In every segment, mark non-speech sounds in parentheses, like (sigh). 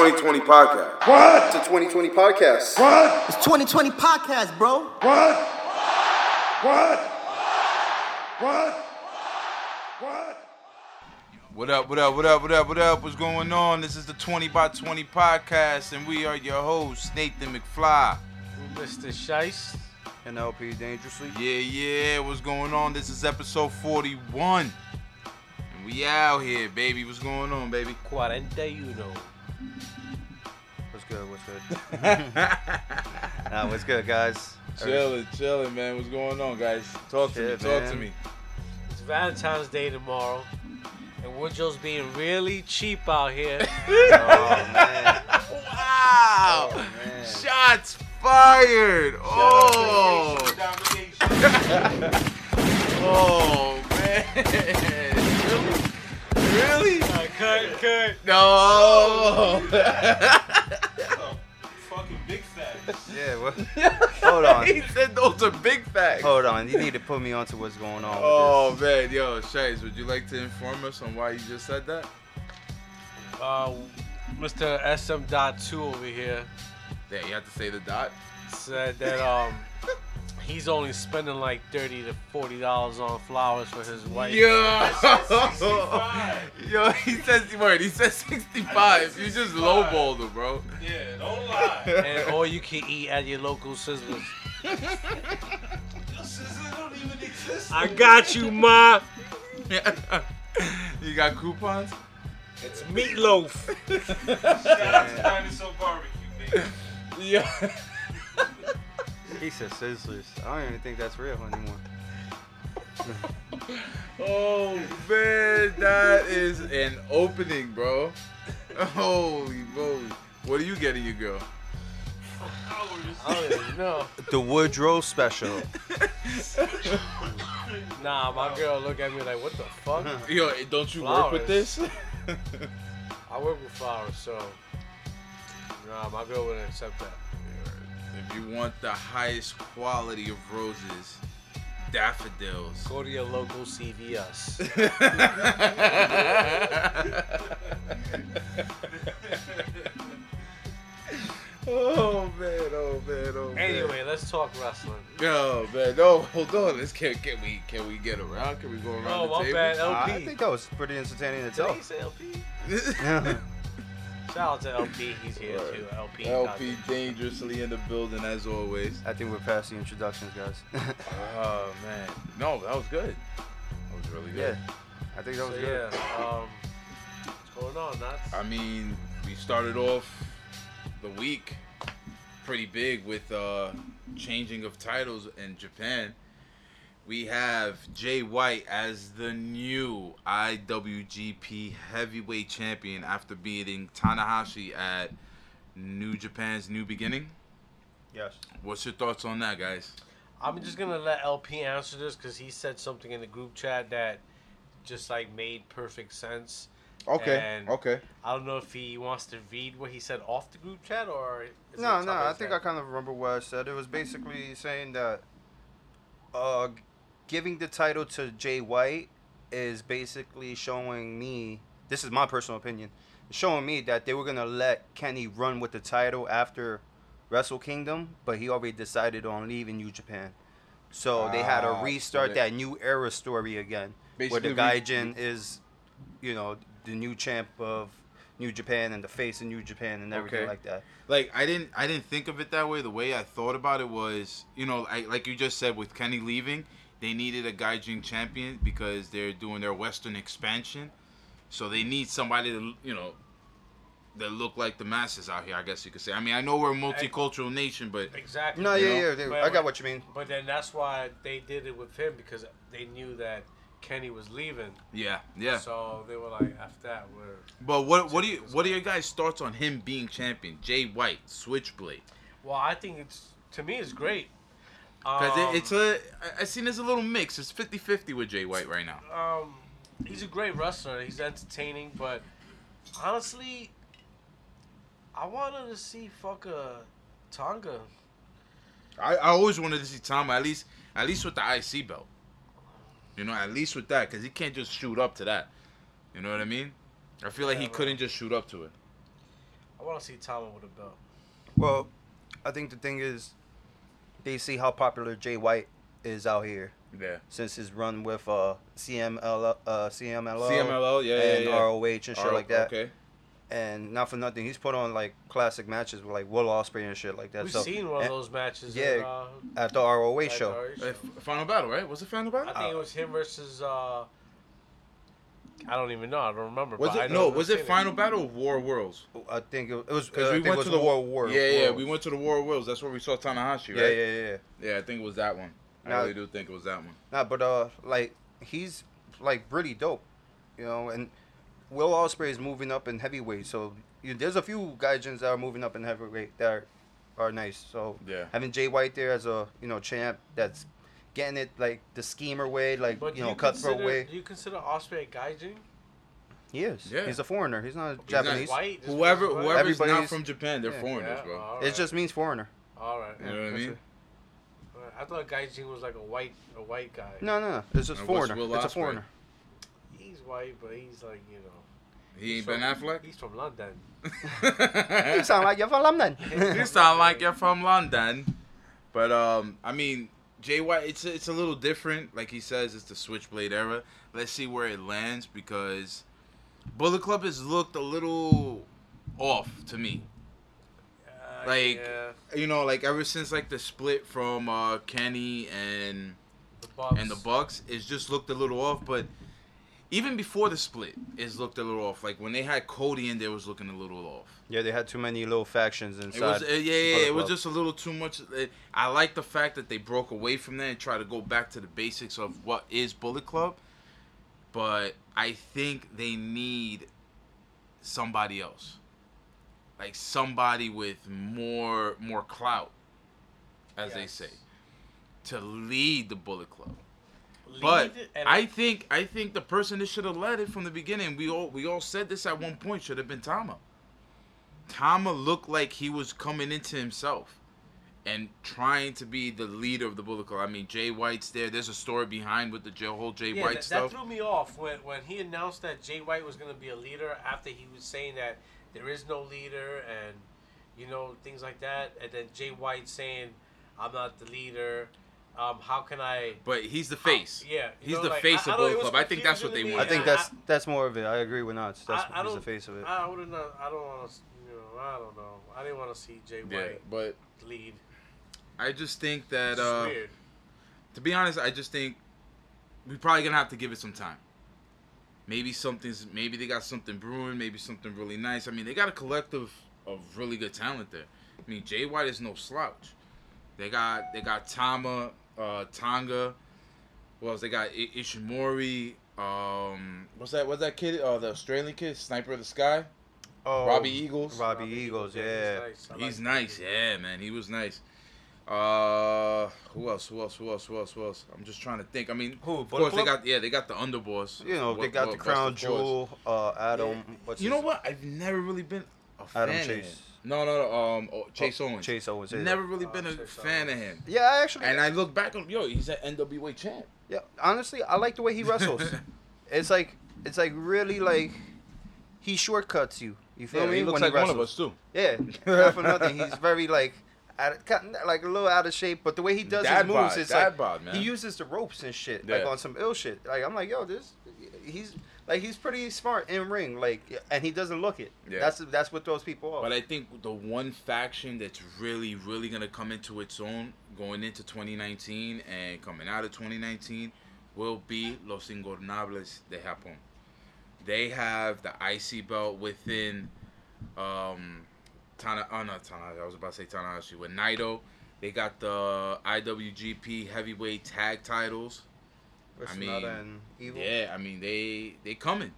2020 podcast. What? It's a 2020 podcast. What? It's 2020 podcast, bro. What? What? What? What? What What up, what up, what up, what up, what up? What's going on? This is the 20 by 20 podcast, and we are your hosts, Nathan McFly. Mr. Shice. And LP Dangerously. Yeah, yeah, what's going on? This is episode 41. And we out here, baby. What's going on, baby? Cuarenta y uno. What's good? What's good? (laughs) nah, what's good, guys? chilling, chilling, man. What's going on, guys? Talk to Shit, me, talk man. to me. It's Valentine's Day tomorrow. And Woodrow's being really cheap out here. (laughs) Oh man. Wow! Oh, man. Shots fired! Oh! (laughs) oh, man. Really? Really? cut, cut. No! Fucking big fat. Yeah. What? (laughs) Hold on. he said those are big facts. Hold on. You need to put me on to what's going on. Oh With man, yo, Shays, would you like to inform us on why you just said that? Uh, Mr. SM.2 over here Yeah, you have to say the dot. said that um (laughs) he's only spending like 30 to 40 dollars on flowers for his wife. Yo, yo, he says word. He says sixty-five. You just lowballed him, bro. Yeah, don't lie. And all you can eat at your local Sizzlers. Your scissors don't even exist. I got you, ma. (laughs) you got coupons? It's meatloaf. Shout out to Dinosaur Barbecue, baby. (laughs) Yeah. (laughs) this. He said Sizzlers. I don't even think that's real anymore. (laughs) Oh man, that is an opening, bro. Holy moly! What are you getting your girl? I don't even know. The Woodrow special. (laughs) Nah, my girl look at me like, what the fuck? (laughs) Yo, don't you work with this? I work with flowers, so nah, my girl wouldn't accept that. If you want the highest quality of roses, daffodils. Go to your local CVS. (laughs) oh man, oh man, oh man. Anyway, let's talk wrestling. Yo, man, no, hold on. Let's can can we can we get around? Can we go around Oh, the my table? bad, LP. I think that was pretty entertaining Did he itself. say LP? (laughs) Yeah. Shout out to LP. He's here Right. too. LP. LP dangerously in the building as always. I think we're past the introductions, guys. (laughs) Oh man, no, that was good. That was really good. yeah. I think that So was good. yeah, um, what's going on, Nuts? I mean, we started off the week pretty big with uh changing of titles in Japan. We have Jay White as the new IWGP Heavyweight Champion after beating Tanahashi at New Japan's New Beginning. Yes. What's your thoughts on that, guys? I'm just gonna let LP answer this because he said something in the group chat that just like made perfect sense. And- okay. I don't know if he wants to read what he said off the group chat or. is No, no, I think head? I kind of remember what I said. It was basically saying that uh, g- giving the title to Jay White is basically showing me, this is my personal opinion, showing me that they were going to let Kenny run with the title after Wrestle Kingdom, but he already decided on leaving New Japan. So they had Ah, to restart they- that new era story again, where the Gaijin is, you know, the new champ of New Japan and the face of New Japan and everything Okay. like that. like I didn't I didn't think of it that way. The way I thought about it was, you know, I, like you just said with Kenny leaving, they needed a Gaijin champion because they're doing their Western expansion, so they need somebody to you know that look like the masses out here. I guess you could say. I mean, I know we're a multicultural nation, but Exactly. No, yeah, know? yeah, they- But- I got what you mean. But then that's why they did it with him because they knew that Kenny was leaving. yeah, yeah. So they were like, after that, we're. But what what do you what are your guys' thoughts on him being champion? Jay White, Switchblade. Well, I think it's to me it's great. Because Um, it, it's a I- I seen there's a little mix. It's 50-50 with Jay White right now. um, he's a great wrestler. He's entertaining, but honestly, I wanted to see fuck a Tonga. I, I always wanted to see Tom at least at least with the IC belt. You know, at least with that, because he can't just shoot up to that. You know what I mean? I feel like he Yeah, couldn't just shoot up to it. I want to see Tama with a belt. Well, I think the thing is, they see how popular Jay White is out here Yeah. since his run with uh CML uh CMLL, CMLL, yeah, yeah, and yeah. ROH and shit R- like that. Okay. And not for nothing, he's put on like classic matches with like Will Ospreay and shit like that. We've so seen one of those matches. yeah, at, uh, at the ROH at show. ROH Uh, f- final battle, right? Was it final battle? I think it was him versus. Uh, I don't even know. I don't remember. Was but I it no? Was I've it final battle or War Worlds? I think it, it was. Uh, Because I we went to the War War. Yeah, yeah, we went to the War of Worlds. That's where we saw Tanahashi, Yeah, right? yeah, yeah, yeah. Yeah, I think it was that one. I really do think it was that one. Nah, but uh, like he's like really dope, you know. And Will Ospreay is moving up in heavyweight, so you, there's a few gaijins that are moving up in heavyweight that are, are nice. So Yeah. having Jay White there as a you know champ that's getting it like the schemer way, like But you do know cutthroat way. Do you consider Osprey a gaijin? He is. Yeah. He's a foreigner. He's not not Japanese. White? Just Whoever, because white? whoever's not from Japan, they're Yeah. foreigners, Yeah, bro. all It just means foreigner. All right. You know what I that's mean? it. I thought gaijin was like a white, a white guy. No, no, no. It's just And foreigner. Will It's a foreigner. He's white, but he's like you know. He ain't he's Ben from- Affleck. He's from London. You sound like you're from London. (laughs) you sound like you're from London. But um, I mean, Jay White, it's a, it's a little different. Like he says, it's the Switchblade era. Let's see where it lands because Bullet Club has looked a little off to me. Uh, Like- yeah, You know, like ever since like the split from uh, Kenny and the and the Bucks, it's just looked a little off. But even before the split, it's looked a little off. Like when they had Cody in there, was looking a little off. Yeah, they had too many little factions It inside. was uh, yeah, yeah, Bullet it was just a little too much. uh, I like the fact that they broke away from that and try to go back to the basics of what is Bullet Club, but I think they need somebody else, like somebody with more more clout, as they say, to lead the Bullet Club. But I think I think the person that should have led it from the beginning. We all we all said this at one point should have been Tama. Tama looked like he was coming into himself and trying to be the leader of the Bullet Club. I mean, Jay White's there. There's a story behind with the whole Jay yeah, White that, stuff. that threw me off when when he announced that Jay White was going to be a leader after he was saying that there is no leader and you know things like that, and then Jay White saying, "I'm not the leader." Um, how can I? but he's the face. Yeah, He's know, the like, face I- I of don't- Bullet Club. I think that's what they want. I think me. that's that's more of it. I agree with Nuts. That's I, I he's the face of it. I would have not. I don't want to. You know, I don't know. I didn't want to see Jay White Yeah, White but lead. I just think that It's uh, weird. to be honest, I just think we're probably gonna have to give it some time. Maybe something's maybe they got something brewing, maybe something really nice. I mean, they got a collective of really good talent there. I mean, Jay White is no slouch. They got they got Tama, uh, Tonga. What else? They got I- Ishimori. Um, what's that? What's that kid? Uh, the Australian kid, Sniper of the Sky. Oh, Robbie Eagles. Robbie Eagles, yeah. He's nice. He's like nice, yeah, man. He was nice. Uh, who else? Who else? Who else? Who else? Who else? I'm just trying to think. I mean, Who, of Bullet course they got yeah, they got the underboss. You know, they got what the crown Force. jewel. Uh, Adam. What's You his- know what? I've never really been a fan Adam of Chase. Him. No, no, no. Um, oh, Chase Oh, Owens. Chase Owens. Never really Oh, been a Chase fan of him. Yeah, I actually. And I look back on yo, he's an NWA champ. Yeah, honestly, I like the way he wrestles. (laughs) it's like it's like really like he shortcuts you. You feel Yeah, me? he looks when like he one of wrestles. us too. Yeah, not for nothing. He's very like out of, kind of- like a little out of shape, but the way he does Dad his moves, bod, it's dad like bod, man. he uses the ropes and shit, like on some ill shit. Like I'm like, yo, this, he's like he's pretty smart in ring, like, and he doesn't look it. Yeah. That's that's what throws people off. But I think the one faction that's really, really gonna come into its own going into 2019 and coming out of 2019 will be Los Ingobernables de Japón. They have the IC belt within um Tana oh not Tana I was about to say Tanahashi with Naito. They got the IWGP heavyweight tag titles. I mean. Yeah, I mean they they coming.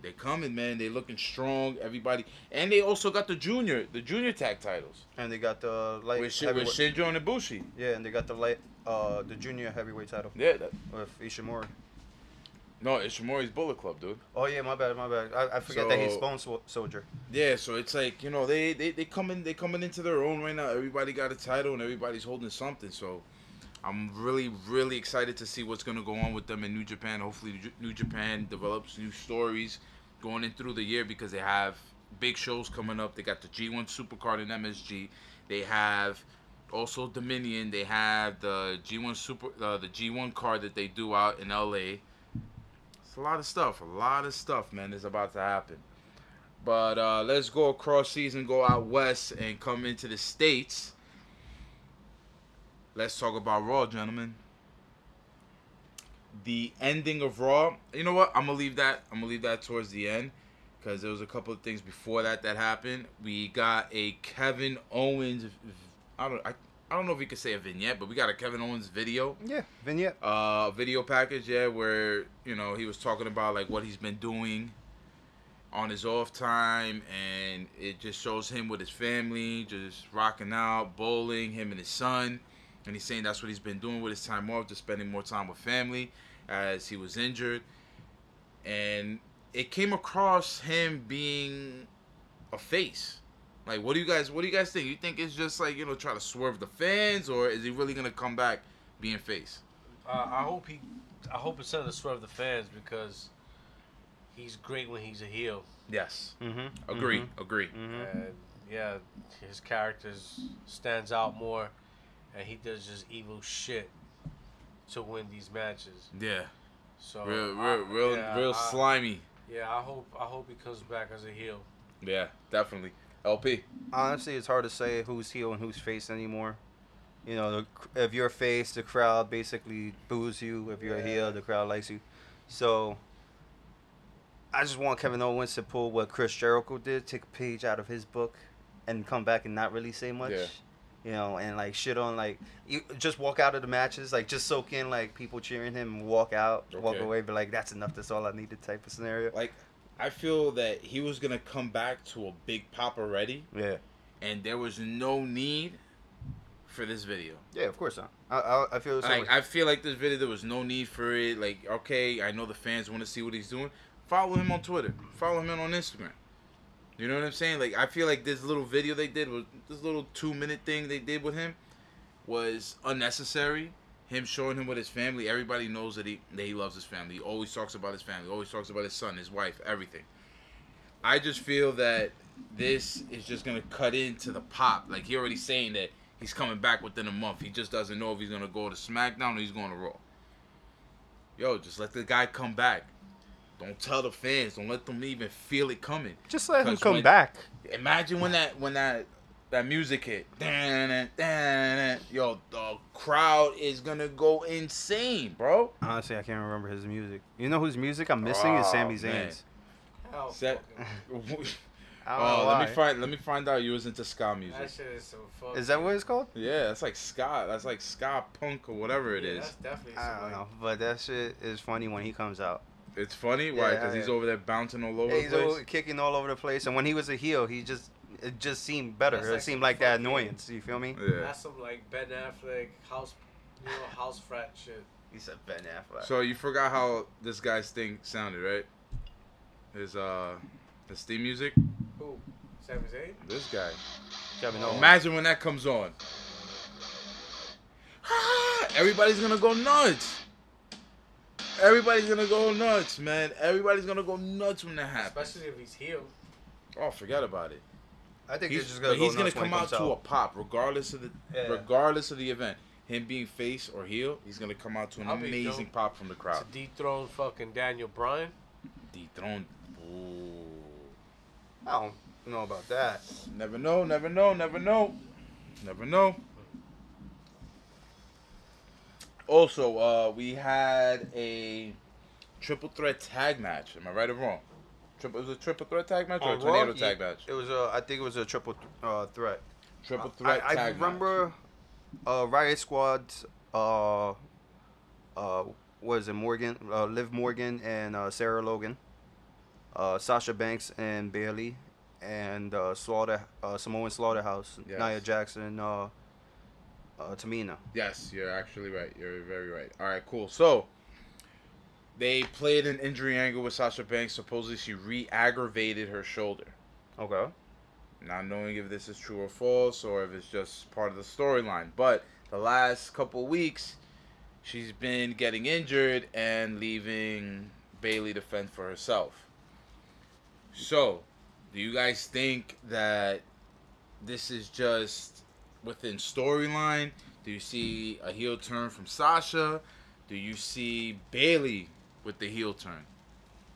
They coming, man. They looking strong. Everybody, and they also got the junior, the junior tag titles and they got the light with, with Shinjo and Ibushi. Yeah, and they got the light, uh, the junior heavyweight title Yeah, that, with Ishimori. no, Ishimori's Bullet Club, dude. Oh yeah, my bad, my bad. I, I forget that he's So- Bone Sol- Soldier. Yeah, so it's like you know they they they coming they coming into their own right now. Everybody got a title and everybody's holding something. So I'm really really excited to see what's gonna go on with them in New Japan. Hopefully, New Japan develops new stories going in through the year because they have big shows coming up. They got the G1 Supercard in MSG. They have also Dominion. They have the G1 Super, uh, the G1 card that they do out in LA. It's a lot of stuff. A lot of stuff, man, is about to happen. But uh, let's go across season, go out west, and come into the states. Let's talk about Raw, gentlemen. The ending of Raw. You know what? I'm gonna leave that. I'm gonna leave that towards the end because there was a couple of things before that that happened. We got a Kevin Owens. I don't. I, I don't know if we could say a vignette, but we got a Kevin Owens video Yeah, vignette. uh video package yeah where you know he was talking about like what he's been doing on his off time and it just shows him with his family just rocking out bowling him and his son and he's saying that's what he's been doing with his time off just spending more time with family as he was injured and it came across him being a face like what do you guys what do you guys think you think it's just like you know try to swerve the fans or is he really gonna come back being face Uh, I hope he, I hope it's something to swerve the fans because he's great when he's a heel, Yes. Mm-hmm. Agree. Agree. and yeah, his character stands out more, and he does just evil shit to win these matches. Yeah. So Real, I- real, real, yeah, real I- crime. Yeah, I hope I hope he comes back as a heel. Yeah, definitely. LP. Honestly, it's hard to say who's heel and who's face anymore. You know, the, if you're face, the crowd basically boos you. If you're a heel, the crowd likes you. So, I just want Kevin Owens to pull what Chris Jericho did, take a page out of his book, and come back and not really say much. Yeah. You know, and like shit on like you just walk out of the matches, like just soak in like people cheering him, walk out, walk away, but like that's enough. That's all I needed type of scenario. Like, I feel that he was gonna come back to a big pop already, Yeah. and there was no need for this video. Yeah, of course not. I I, I feel Like. I feel like this video there was no need for it. Like, okay, I know the fans want to see what he's doing. Follow him on Twitter. Follow him on Instagram. You know what I'm saying? Like, I feel like this little video they did was this little two minute thing they did with him was unnecessary. Him showing him with his family. Everybody knows that he that he loves his family. He always talks about his family. Always talks about his son, his wife, everything. I just feel that this is just gonna cut into the pop. Like he already saying that he's coming back within a month. He just doesn't know if he's gonna go to SmackDown or he's going to Raw. Yo, just let the guy come back. Don't tell the fans. Don't let them even feel it coming. Just let him 'Cause come when- back. Imagine when that when that that music hit. Dan, dan, Yo, the crowd is gonna go insane, bro. Honestly, I can't remember his music. You know whose music I'm missing is Oh, Sami man. Zayn's. Hell, Set. fucking- (laughs) I don't oh, know oh, why. let me find let me find out you was into ska music. that shit is so fucking. Is that what it's called? Yeah, that's like ska. That's like ska punk or whatever it yeah, is. That's definitely. I don't like- know, but that shit is funny when he comes out. It's funny, why? Yeah, Because he's over there bouncing all over Yeah, the he's place. all kicking all over the place, and when he was a heel, he just it just seemed better. That's it like seemed like that fucking- annoyance. You feel me? Yeah. That's some like Ben Affleck house, you know, house frat shit. He said Ben Affleck. So you forgot how this guy's thing sounded, right? His uh, his theme music. Who? Sami Zayn? This guy. Kevin Owens. Imagine when that comes on. Everybody's gonna go nuts. Everybody's gonna go nuts, man. Everybody's gonna go nuts when that happens. Especially if he's heel. Oh, forget about it. I think He's, he's just gonna go he's gonna nuts when come he out comes to a pop, regardless of the Yeah. regardless of the event. Him being face or heel, he's gonna come out to an I'll amazing pop from the crowd. To dethrone fucking Daniel Bryan. Dethroned. Ooh. I don't know about that. Never know, never know, never know. Never know. Also, uh, we had a triple threat tag match. Am I right or wrong? Triple, it was a triple threat tag match or a On tornado Raw, tag yeah, match? It was a, I think it was a triple uh, threat. Triple threat I, I tag remember uh, Riott Squad, uh, uh, was it Morgan, uh, Liv Morgan and uh, Sarah Logan, uh, Sasha Banks and Bayley, and uh, Slaughter, uh, Samoan Slaughterhouse, Yes. Nia Jackson, uh, uh, Tamina. Yes, you're actually right. You're very right. All right, cool. So they played an injury angle with Sasha Banks. Supposedly she re-aggravated her shoulder. Okay. not knowing if this is true or false or if it's just part of the storyline. But the last couple weeks, she's been getting injured and leaving Bayley to fend for herself. So, Do you guys think that this is just within storyline? Do you see a heel turn from Sasha? Do you see Bayley with the heel turn?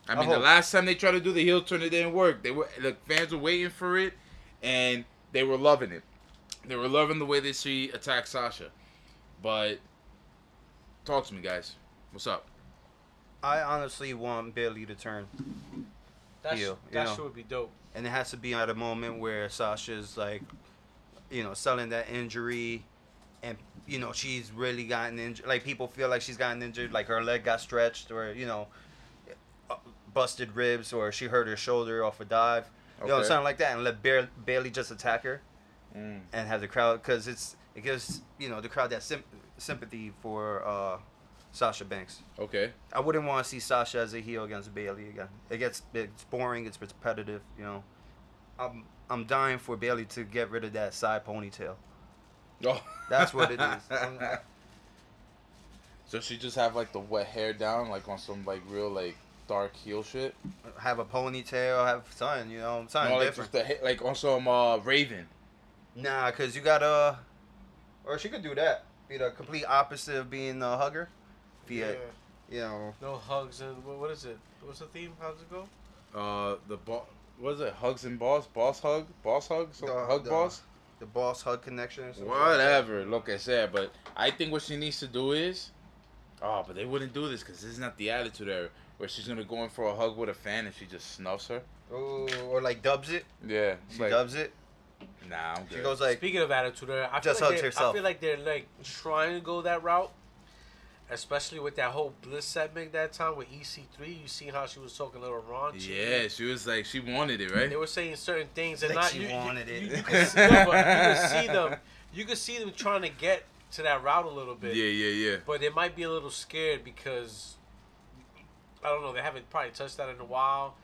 I I mean, the oh. last time they tried to do the heel turn, it didn't work. They were the fans were waiting for it, and they were loving it. They were loving the way that she attacked Sasha. But talk to me, guys. What's up? I honestly want Bayley to turn, That, sh- Heel, that know. shit would be dope. and it has to be at a moment where Sasha's like, you know, selling that injury, and you know she's really gotten injured. Like people feel like she's gotten injured, like her leg got stretched, or you know, uh, busted ribs, or she hurt her shoulder off a dive. You know, Okay. something like that, and let Ba- Bayley just attack her Mm. and have the crowd, because it's it gives you know the crowd that sym- sympathy for uh, Sasha Banks. Okay. I wouldn't want to see Sasha as a heel against Bayley again. It gets it's boring. It's repetitive. You know, I'm I'm dying for Bayley to get rid of that side ponytail. Oh. That's what it is. (laughs) I'm so she just have like the wet hair down, like on some like real like dark heel shit. have a ponytail. Have something. You know, something No, like different. just the like on some uh Raven. Nah, cause you gotta, or she could do that. Be the complete opposite of being a hugger. Be Yeah. a, you know, No hugs and what, what is it? What's the theme? How's it go? Uh, the boss. What is it? Hugs and boss. Boss hug. Boss hug. So, The- hug the- boss. the boss hug connection. Or something like. Whatever. Look, I said, but I think what she needs to do is, oh, but they wouldn't do this because this is not the attitude era where she's gonna go in for a hug with a fan and she just snuffs her. Ooh, or like dubs it. Yeah. She like, dubs it. Nah, I'm She goes like, Speaking of attitude, era, I Just feel like hugs herself. I feel like they're like trying to go that route, especially with that whole Bliss segment that time with EC3. You see how she was talking a little raunchy. yeah, she was like, she wanted it, right? They were saying certain things and Like not she you, you- wanted it. You, you, could see, no, you could see them. You could see them trying to get to that route a little bit. Yeah, yeah, yeah. But they might be a little scared because I don't know. They haven't probably touched that in a while,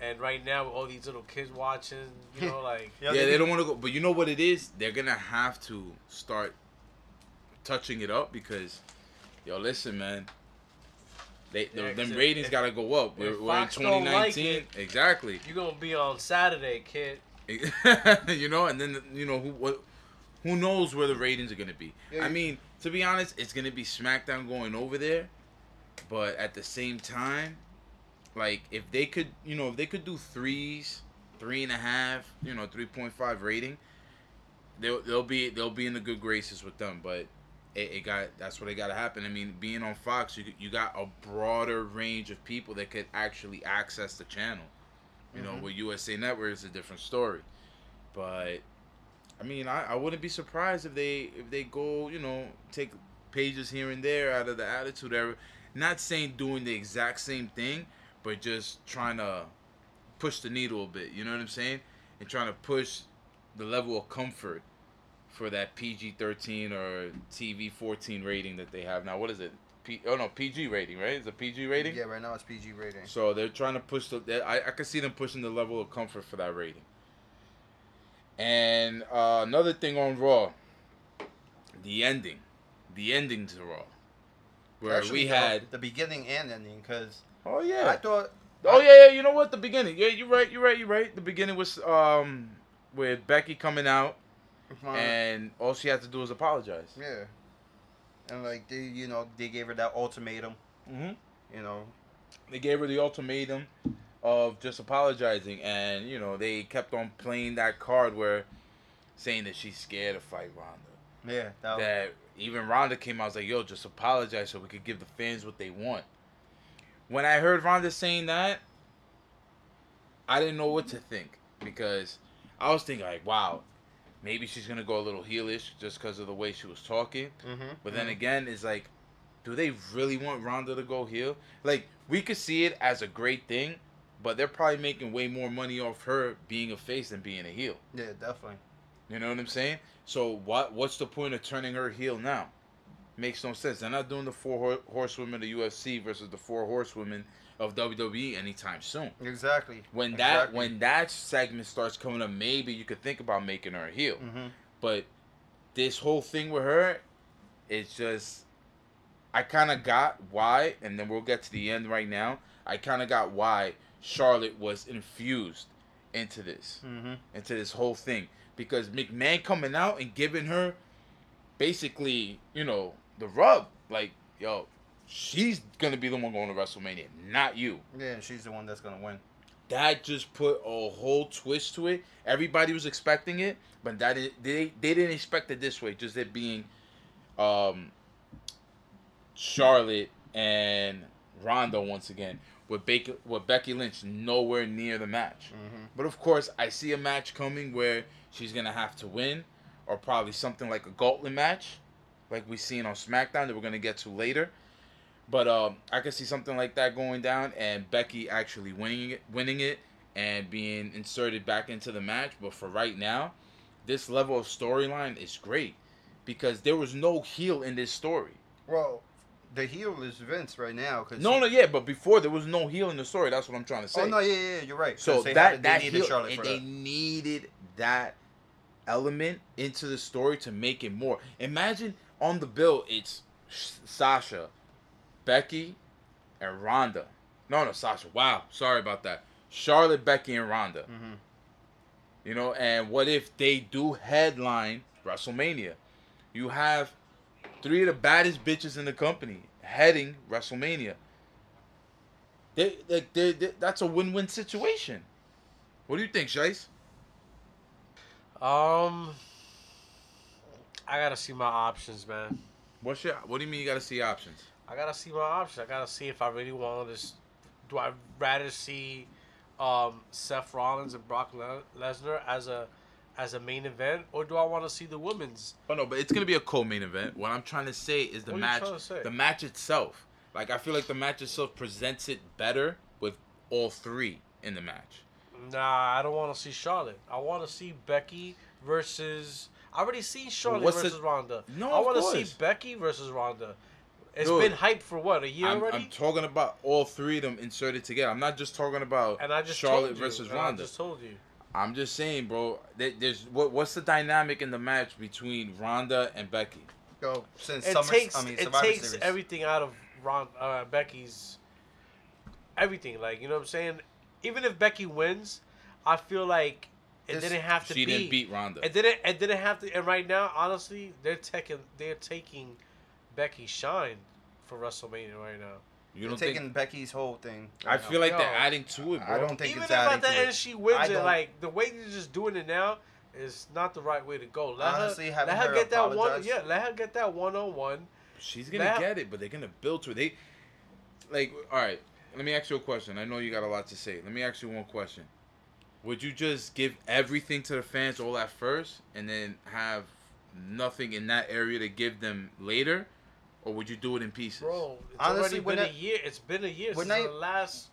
and right now with all these little kids watching, you know, (laughs) like yeah, they they don't want to go. But you know what it is? They're gonna have to start touching it up because, yo, listen, man. They Yeah, them 'cause if- ratings if- gotta go up. We're, we're in Fox don't like 2019. it- exactly. you're gonna be on Saturday, kid. (laughs) you know, and then you know who what, who knows where the ratings are gonna be. Yeah, I mean, to be honest, it's gonna be SmackDown going over there, but at the same time, like if they could, you know, if they could do threes, three and a half, you know, three point five rating, they'll they'll be they'll be in the good graces with them. But it, it got that's what it got to happen. I mean, being on Fox, you you got a broader range of people that could actually access the channel. You know, mm-hmm. with USA Network it's a different story. But I mean, I, I wouldn't be surprised if they if they go, you know, take pages here and there out of the Attitude Era. Not saying doing the exact same thing, but just trying to push the needle a bit. You know what I'm saying? And trying to push the level of comfort for that PG-13 or TV-14 rating that they have now. What is it? P- oh no, PG rating, right? It's a PG rating. Yeah, right now it's PG rating. So they're trying to push the. I I can see them pushing the level of comfort for that rating. And uh, another thing on Raw, the ending, the ending to Raw, where Actually, we had. the beginning and ending because Oh yeah. I thought Oh yeah, yeah. You know what? The beginning. Yeah, you're right. You're right. You're right. The beginning was um with Becky coming out, and all she had to do was apologize. yeah, and like they you know they gave her that ultimatum. Mm-hmm. You know, they gave her the ultimatum of just apologizing and you know they kept on playing that card where saying that she's scared to fight Ronda yeah, that, that even Ronda came out was like yo just apologize so we could give the fans what they want when I heard Ronda saying that I didn't know what to think because I was thinking like wow maybe she's gonna go a little heelish just because of the way she was talking mm-hmm. but then again, it's like, do they really want Ronda to go heel? Like, we could see it as a great thing, but they're probably making way more money off her being a face than being a heel. yeah, definitely. You know what I'm saying? So what? What's the point of turning her heel now? Makes no sense. They're not doing the four horsewomen of the UFC versus the four horsewomen of WWE anytime soon. Exactly. When that when that segment starts coming up, maybe you could think about making her a heel. Mhm. But this whole thing with her, it's just I kind of got why, and then we'll get to the end right now. I kind of got why Charlotte was infused into this, Mm-hmm. into this whole thing, because McMahon coming out and giving her basically, you know, the rub, like, yo, she's gonna be the one going to WrestleMania, not you. Yeah, she's the one that's gonna win. That just put a whole twist to it. Everybody was expecting it, but that is, they they didn't expect it this way. Just it being, um, Charlotte and Ronda once again with Baker with Becky Lynch nowhere near the match. But of course, I see a match coming where she's gonna have to win, or probably something like a gauntlet match, like we seen on SmackDown that we're gonna get to later. But um, I can see something like that going down, and Becky actually winning it, winning it, and being inserted back into the match. But for right now, this level of storyline is great because there was no heel in this story. Well, the heel is Vince right now. Cause No, he- no, yeah, but before there was no heel in the story. That's what I'm trying to say. Oh no, yeah, yeah, you're right. So they that had, that needed heel, Charlotte and they that. needed that element into the story to make it more. Imagine on the bill, it's Sasha, Becky, and Ronda. No, no, Sasha. Wow, sorry about that. Charlotte, Becky, and Ronda. Mhm. You know, and what if they do headline WrestleMania? You have three of the baddest bitches in the company heading WrestleMania. They, like, they, they, that's a win-win situation. What do you think, Shice? Um, I gotta see my options, man. What's your? What do you mean you got to see options? I gotta see my options. I gotta see if I really want this. Do I rather see um, Seth Rollins and Brock Le- Lesnar as a as a main event, or do I want to see the women's? Oh no, but it's gonna be a co-main event. What I'm trying to say is the What match, to the match itself. Like I feel like the match itself presents it better with all three in the match. Nah, I don't want to see Charlotte. I want to see Becky versus. I already seen Charlotte what's the- versus Ronda. No, I want to see Becky versus Ronda. It's Dude, been hyped for what a year I'm, already. I'm talking about all three of them inserted together. I'm not just talking about and I just Charlotte told you, versus Ronda. I just told you. I'm just saying, bro. That there's what, what's the dynamic in the match between Ronda and Becky? Go since It Summer. takes I mean, it takes Series. everything out of Ron uh, Becky's everything. Like you know what I'm saying. Even if Becky wins, I feel like it This- didn't have to She be. didn't beat Ronda. It didn't. It didn't have to. And right now, honestly, they're taking they're taking Becky's shine for WrestleMania right now. You You're don't taking think? Becky's whole thing. I right feel like Yo, they're adding to it, bro. I don't think Even it's if adding at the to end it. she wins it, like the way you're just doing it now is not the right way to go. Let Honestly, her, let her her get that one. Yeah, let her get that one on one. She's gonna That- get it, but they're gonna build to it. They like all right. Let me ask you a question. I know you got a lot to say. Let me ask you one question. Would you just give everything to the fans all at first, and then have nothing in that area to give them later, or would you do it in pieces? Bro, it's Honestly, already when been a year. It's been a year when since I- the last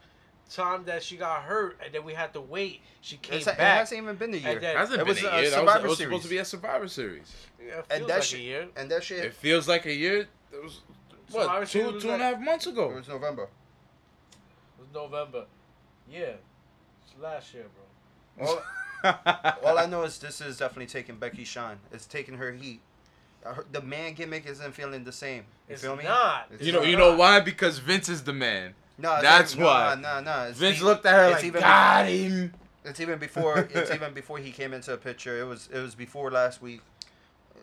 time that she got hurt, and then we had to wait. She came It's, it back. hasn't even been a year. And then- It hasn't It been was a a year. That was, it was supposed to be a Survivor Series. Yeah, it and feels that like shit, a year. and that shit, It feels like a year. It was Survivor what Series two was two and a half months it was November. It was November. Yeah, it's last year, bro. All, (laughs) all I know is this is definitely taking Becky shine. It's taking her heat. Her- The man gimmick isn't feeling the same. You It's feel me? not. It's you know, not. you know why? Because Vince is the man. No, That's even- why. No, no, no. Vince be- looked at her it's like, even "Got him." It's even before. it's even before he came into a picture. It was. It was before last week.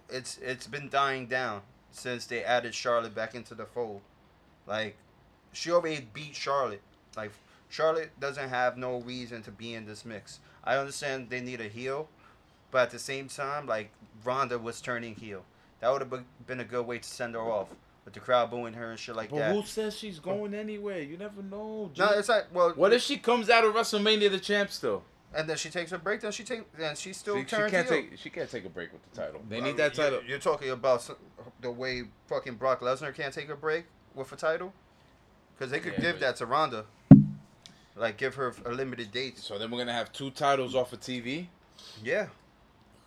It's. It's been dying down since they added Charlotte back into the fold. Like, she already beat Charlotte. Like, Charlotte doesn't have no reason to be in this mix. I understand they need a heel, but at the same time, like Ronda was turning heel. That would have been a good way to send her off with the crowd booing her and shit like But that. who says she's going anywhere? You never know. no, G. it's like well. What if she comes out of WrestleMania the champ still? and then she takes a break? Then she take. Then she still She, she can't heel. take. She can't take a break with the title. They I need mean, that you're- title. You're, talking about s- the way fucking Brock Lesnar can't take a break with a title, because they could Yeah, give but- that to Ronda, like give her a limited date. So then we're gonna have two titles off of TV. Yeah,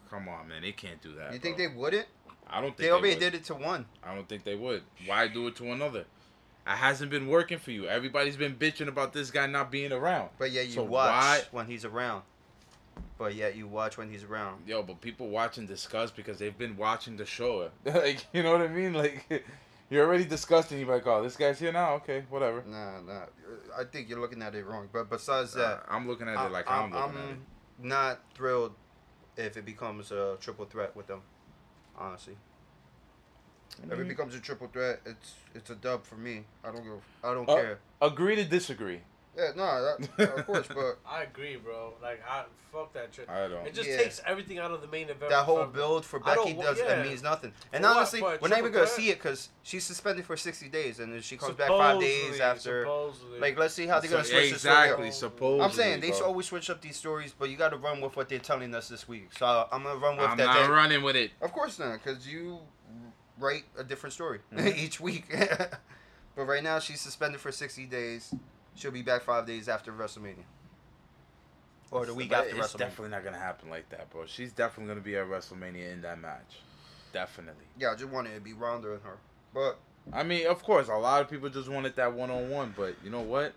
Come on, man. They can't do that. you think bro. they wouldn't? I don't think They they, already would. did it to one. I don't think they would. Why do it to another? It hasn't been working for you. Everybody's been bitching about this guy not being around. But yeah, you So watch why- when he's around. But yet you watch when he's around. Yo, but people watch and discuss because they've been watching the show. (laughs) (laughs) like, you know what I mean? Like, (laughs) you're already disgusting. You're like, oh, this guy's here now. Okay, whatever. Nah, nah. I think you're looking at it wrong. But besides Uh, that, I'm looking at I- it like I'm, I'm, looking I'm- not thrilled if it becomes a triple threat with them. Honestly, if it becomes a triple threat, it's it's a dub for me. I don't go. I don't Uh, care. Agree to disagree. Yeah, no, that, of (laughs) course, but I agree, bro. Like, I fuck that shit. I don't. It just Yeah. takes everything out of the main event. that whole build for Becky wa- does yeah. it means nothing. And For honestly, For a we're not even triple gonna see it because she's suspended for sixty days, and then she comes back five days after. supposedly. Like, let's see how they're gonna So- switch exactly. the story. Supposedly. I'm saying they bro. should always switch up these stories, but you got to run with what they're telling us this week. So I- I'm gonna run with that. I'm that. not they- running with it. Of course not, because you write a different story Mm-hmm. (laughs) each week. (laughs) but right now, she's suspended for 60 days. She'll be back five days after WrestleMania. Or the week But after It's WrestleMania. definitely not gonna happen like that, bro. She's definitely gonna be at WrestleMania in that match. Definitely. Yeah, I just wanted it to be Ronda and her. But I mean, of course, a lot of people just wanted that one on one, but you know what?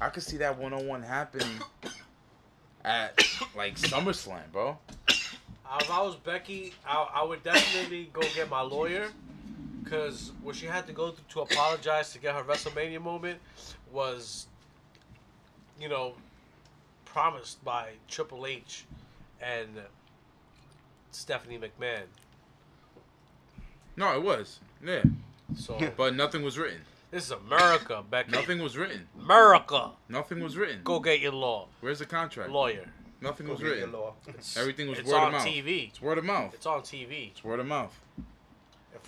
I could see that one on one happening (coughs) at like SummerSlam, bro. If I was Becky, I, I would definitely go get my lawyer. Because what she had to go through to apologize to get her WrestleMania moment was, you know, promised by Triple H and Stephanie McMahon. No, it was. Yeah. So (laughs) But nothing was written. this is America, Becky. Nothing was written. America. Nothing was written. Go get your law Where's the contract? lawyer. Nothing go was get your written. law. Everything was It's word on of mouth. It's on TV. It's word of mouth. It's on TV It's word of mouth.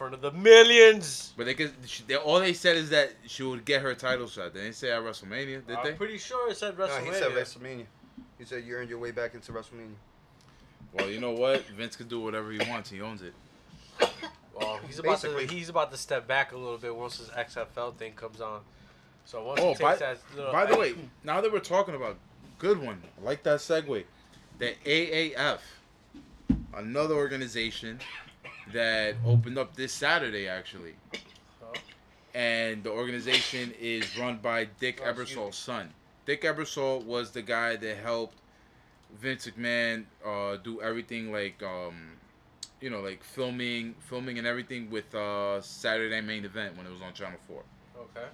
In front of the millions. But they could. She, they, all they said is that she would get her title shot. They didn't say at WrestleMania, did they? I'm they? pretty sure it said No, WrestleMania. he said WrestleMania. He said you earned your way back into WrestleMania. Well, you know what? Vince can do whatever he wants. He owns it. Well, he's about to Basically- he's about to step back a little bit once his XFL thing comes on. So once Oh, he takes by, that little, by the way, now that we're talking about good one, I like that segue. The AAF, another organization that opened up this Saturday actually, and the organization is run by Dick Oh. Ebersol's son. Dick Ebersol was the guy that helped Vince McMahon uh, do everything like um, you know like filming, filming and everything with uh, Saturday Main Event when it was on Channel Four okay.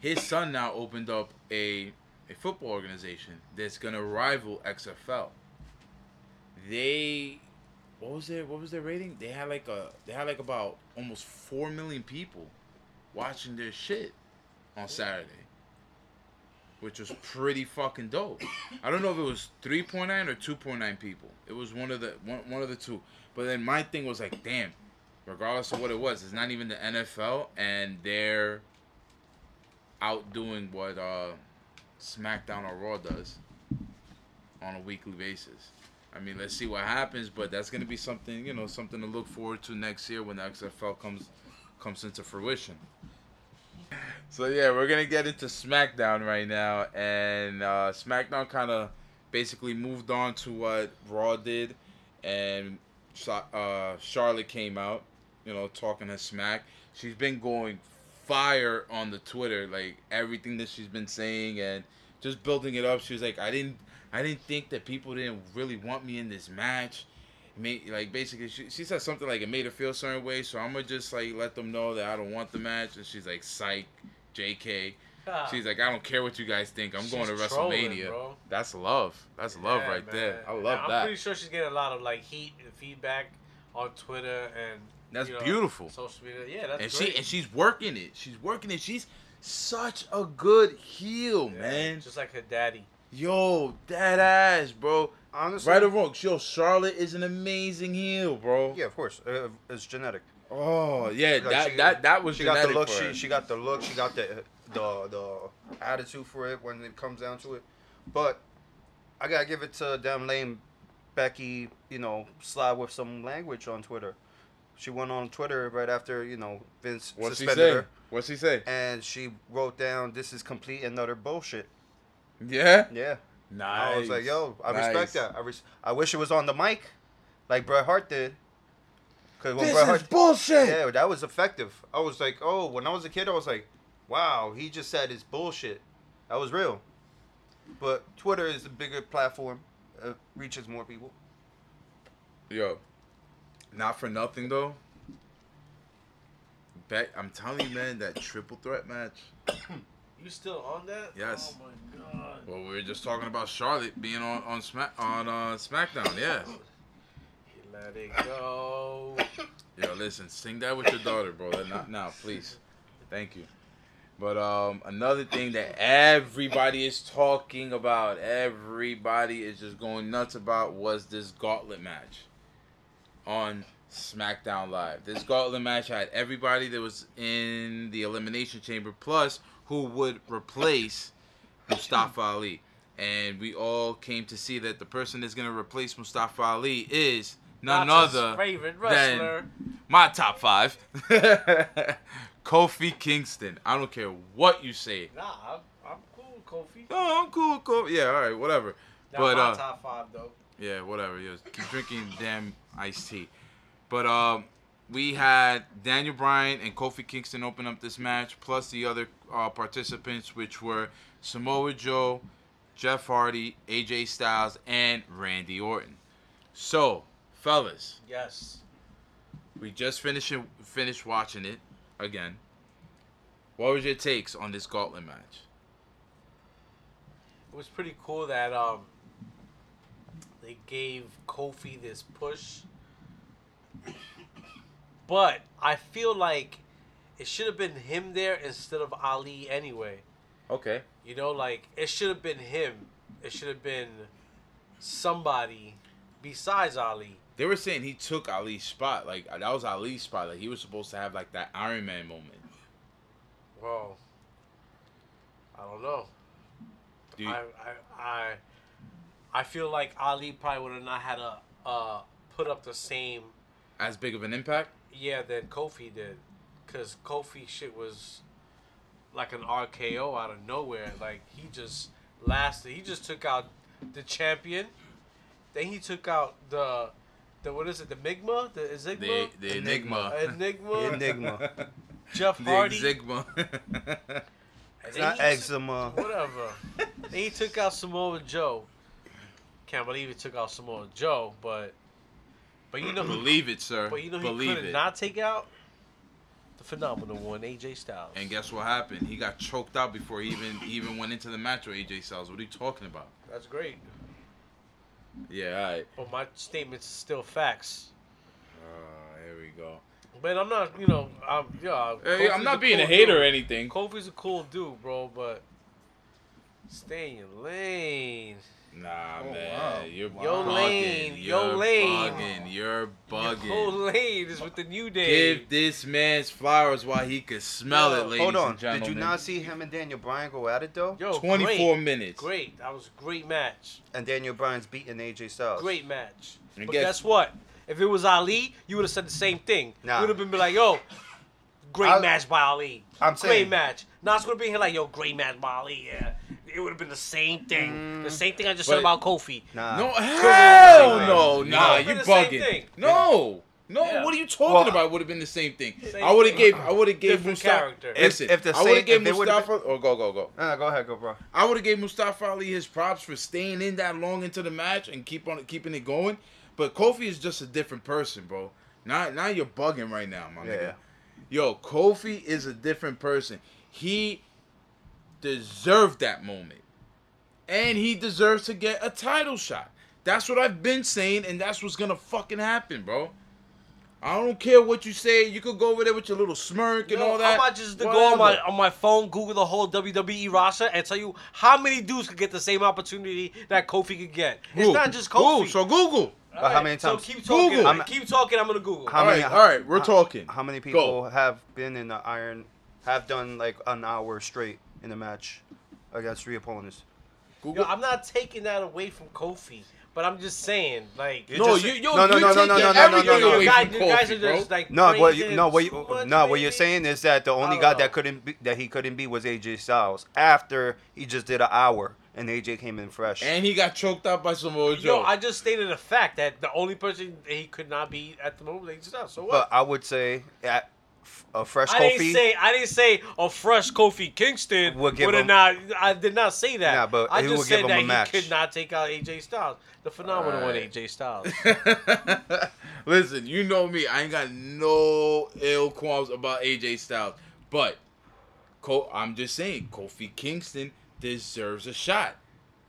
his son now opened up a a football organization that's gonna rival XFL. They, what was their what was their rating? They had like a they had like about almost four million people watching their shit on Saturday, which was pretty fucking dope. I don't know if it was three point nine or two point nine people. It was one of the one, one of the two. But then my thing was like, damn. Regardless of what it was, it's not even the NFL, and they're outdoing what uh, SmackDown or Raw does on a weekly basis. I mean, let's see what happens, but that's gonna be something you know something to look forward to next year when the XFL comes comes into fruition. So yeah, we're gonna get into SmackDown right now, and uh, SmackDown kind of basically moved on to what Raw did, and uh, Charlotte came out, you know, talking her smack. She's been going fire on the Twitter, like everything that she's been saying, and just building it up. She was like, I didn't, I didn't think that people didn't really want me in this match. It made like basically she, she said something like it made her feel a certain way, so I'm gonna just like let them know that I don't want the match, and she's like, psych, Jk. Ah. She's like, I don't care what you guys think. I'm going to She's WrestleMania. bro. That's love. That's love Yeah, right man. there. I love love I'm that. pretty sure she's getting a lot of like heat and feedback on Twitter and That's you know, beautiful. Social media. Yeah, that's and great. she and she's working it. She's working it. She's such a good heel, Yeah, man. Just like her daddy. Yo, that ass, bro. Honestly, Right or wrong, yo, Charlotte is an amazing heel, bro. yeah, of course, uh, it's genetic. Oh, yeah, Like, that she- that that was she got the look. She she got the look. She got the the the attitude for it when it comes down to it. But I gotta give it to damn lame Becky. You know, slide with some language on Twitter. She went on Twitter right after you know Vince What's she suspended say? her, What's he say? and she wrote down, "This is complete and utter bullshit." Yeah. Yeah, Nice. I was like, "Yo, I Nice. respect that. I res- I wish it was on the mic, like Bret Hart did." Cause when This Bret is Hart, bullshit. yeah, that was effective. I was like, oh, when I was a kid, I was like, wow, he just said it's bullshit. That was real. But Twitter is a bigger platform, uh, reaches more people. Yo, not for nothing though. Bet I'm telling you, man, that triple threat match. You still on that? Yes. Oh my god. Well, we were just talking about Charlotte being on on Smack on uh, SmackDown. Yeah. (laughs) Let it go. Yo, listen, sing that with your daughter, bro. That Not now, please. Thank you. But um, another thing that everybody is talking about, everybody is just going nuts about, was this gauntlet match on SmackDown Live. This gauntlet match had everybody that was in the Elimination Chamber, plus who would replace Mustafa Ali. And we all came to see that the person that's going to replace Mustafa Ali is none Not other favorite than wrestler. my top five. (laughs) Kofi Kingston. I don't care what you say. Nah, I'm, I'm cool with Kofi. Oh, I'm cool, cool. Yeah, all right, whatever. Not but my uh, top five though. yeah, whatever. Yeah, keep drinking damn iced tea. But um, we had Daniel Bryan and Kofi Kingston open up this match, plus the other uh, participants, which were Samoa Joe, Jeff Hardy, AJ Styles, and Randy Orton. So, fellas, Yes. we just finished finished watching it again. What was your takes on this gauntlet match? It was pretty cool that um they gave Kofi this push. But I feel like it should have been him there instead of Ali anyway. Okay. You know, like it should have been him. It should have been somebody besides Ali. They were saying he took Ali's spot. Like that was Ali's spot. Like he was supposed to have like that Iron Man moment. Well, I don't know. I, I I I feel like Ali probably would have not had a uh put up the same as big of an impact? Yeah that Kofi did, cause Kofi shit was like an RKO out of nowhere. Like he just lasted. He just took out the champion. Then he took out the the what is it? The Migma? The The Enigma? the Enigma. (laughs) Enigma. Enigma. (laughs) Jeff the Hardy. Enigma. (laughs) And It's not he- eczema. Whatever. then he took out Samoa Joe. Can't believe he took out Samoa Joe, but but you know Believe it, sir. but you know Believe could it. not take out the phenomenal one, AJ Styles. and guess what happened? He got choked out before he even even went into the match with AJ Styles. What are you talking about? That's great. Yeah, all right. But my statements are still facts. Uh, here we go. But I'm not, you know, I'm yeah. Hey, I'm not being cool a hater or anything. Kofi's a cool dude, bro, but stay in your lane. Nah, Oh, man, wow. you're Yo bugging. lane, yo You're lane. bugging. You're bugging. Your lane is with the new day. Give this man's flowers while he could smell Yo, it, ladies Hold on. Did you not see him and Daniel Bryan go at it though? Yo, 24 great. minutes. Great. That was a great match. And Daniel Bryan's beating AJ Styles. Great match. And But guess- guess what? If it was Ali, you would have said the same thing. Nah. You would have been like, yo, great I- match by Ali. I'm great saying- match. Now it's going to be here like, yo, great match by Ali. Yeah. It would have been the same thing. Mm. The same thing I just But- said about Kofi. Nah. No, hell no, nah, you Could've been the same bugging. No, no, Yeah. what are you talking Well, about? Would have been the same thing. Same I would have thing. gave, I would have gave Mustafa. character. If- Listen, if the I would have same- gave if they would've Mustafa. Oh, go, go, go. Nah, go ahead, go, bro. I would have gave Mustafa Ali his props for staying in that long into the match and keep on keeping it going. But Kofi is just a different person, bro. Now, now you're bugging right now, my Yeah. nigga. Yo, Kofi is a different person. He deserved that moment, and he deserves to get a title shot. That's what I've been saying, and that's what's gonna fucking happen, bro. I don't care what you say. You could go over there with your little smirk and Yo, all that. I might just go on my on my phone, Google the whole WWE roster, and tell you how many dudes could get the same opportunity that Kofi could get. It's not just Who? Kofi. So Google. But how many times- So keep talking. Google. I'm- keep talking. I'm gonna Google. How All many? right, all right, we're how- talking. How many Go. people have been in the iron, have done like an hour straight in the match against three opponents? Google. Yo, I'm not taking that away from Kofi, but I'm just saying, like, You no, just- you, yo, no, no, you're no, no, taking no, no, no, everything no, no. away you guys, from you guys Kofi, are bro. just like No, what praising you no him what you too much, no what you're maybe. saying is that the only don't guy know. that couldn't be, that he couldn't be was AJ Styles after he just did an hour and AJ came in fresh. And he got choked out by Samoa Joe. Yo, I just stated a fact that the only person that he could not be at the moment, they just so but what? I would say at f- a fresh I Kofi. didn't say I didn't say a fresh Kofi Kingston Would give have him- not. I did not say that. Nah, but I just would said give him that a he match. could not take out AJ Styles, the phenomenal one, AJ Styles. (laughs) (laughs) Listen, you know me. I ain't got no ill qualms about AJ Styles, but Ko- I'm just saying Kofi Kingston deserves a shot.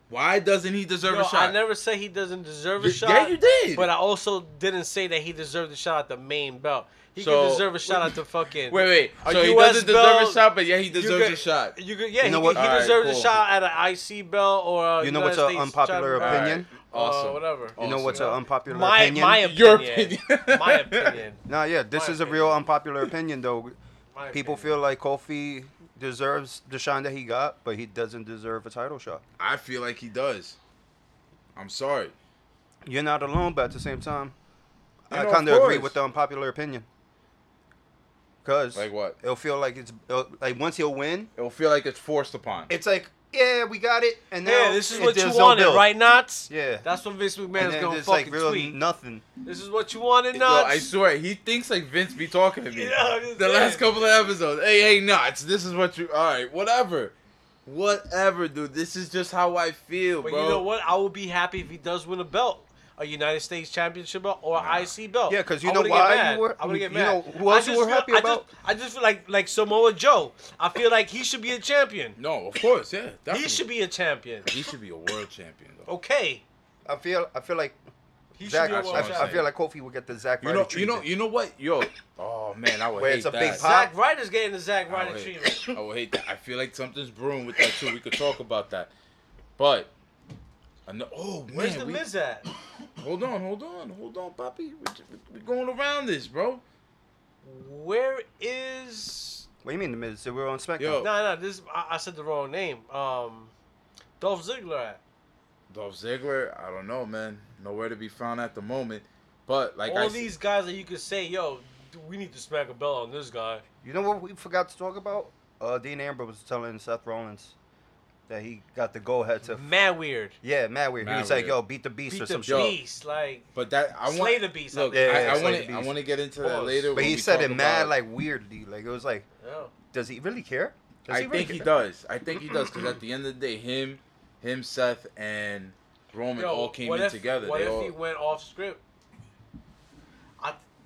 Why doesn't he deserve Yo, a shot? I never said he doesn't deserve a Y- shot. yeah, you did. But I also didn't say that he deserved a shot at the main belt. He So- could deserve a shout out to fucking. Wait, wait. A So he doesn't deserve a belt, shot, but yeah, he deserves could- a shot. You could, yeah, You know he, what? he Alright, deserves cool. a shot at an IC belt or a You know United what's an unpopular champion- opinion? Awesome. Uh, whatever. You know what's an Yeah. unpopular my opinion? my opinion. Your opinion. my opinion. (laughs) No, yeah, this My is a real unpopular opinion though. My People opinion. feel like Kofi deserves the shine that he got, but he doesn't deserve a title shot. I feel like he does. I'm sorry. You're not alone, but at the same time, You I kind of agree with the unpopular opinion. Cause Like what? it'll feel like it's like once he'll win, It'll feel like it's forced upon. it's like yeah, we got it, and now Yeah, this is what you there's no wanted, build. right, Knots? Yeah, That's what Vince and McMahon's gonna it's fucking like real tweet. nothing. This is what you wanted, Yo, Knots. I swear, he thinks like Vince be talking to me. Yeah, the saying. last couple of episodes. Hey, hey, nuts. This is what you. All right, whatever, whatever, dude. This is just how I feel, But bro. you know what? I will be happy if he does win a belt, a United States Championship belt or an IC belt. Yeah, because you I know wouldn't why get mad. you were- I would get you mad. know who else you were feel- happy I about? Just, I just feel like like Samoa Joe. I feel like he should be a champion. No, of course, yeah. Definitely. He should be a champion. He should be a world champion, though. Okay. I feel I feel like Zach. be a I, world what I'm I feel like Kofi will get the Zack You Ryder know, you know, you know what, yo. Oh man, I would Where hate it's a that. big pop. Zack Ryder's getting the Zack I Ryder would, treatment. hate, I would hate that. I feel like something's brewing with that too. We could talk about that, but. I know, oh man, Where's the we- Miz at? hold on, hold on, hold on, Poppy. We're going around this, bro. Where is? What do you mean the Miz? We're on SmackDown. Yo. No, no. This I, I said the wrong name. Um, Dolph Ziggler at. Dolph Ziggler, I don't know, man. Nowhere to be found at the moment. But like All s- these guys that you could say, yo, we need to smack a bell on this guy. You know what we forgot to talk about? Uh, Dean Ambrose was telling Seth Rollins that he got the go ahead to. Mad weird. Yeah, Mad Weird. He Mad was like, "Yo, beat the beast Beat or the some shit." beast, like but that I want Slay the beast, Look, think. Yeah, I, yeah, I want to I want to get into that Pause. later. But he said it mad like weirdly. Like it was like, yeah. does he really care? Does I really think he care? does. I think he does because at the end of the day, him, him, Seth, and Roman Yo, all came in if, together. What They if all, he went off script?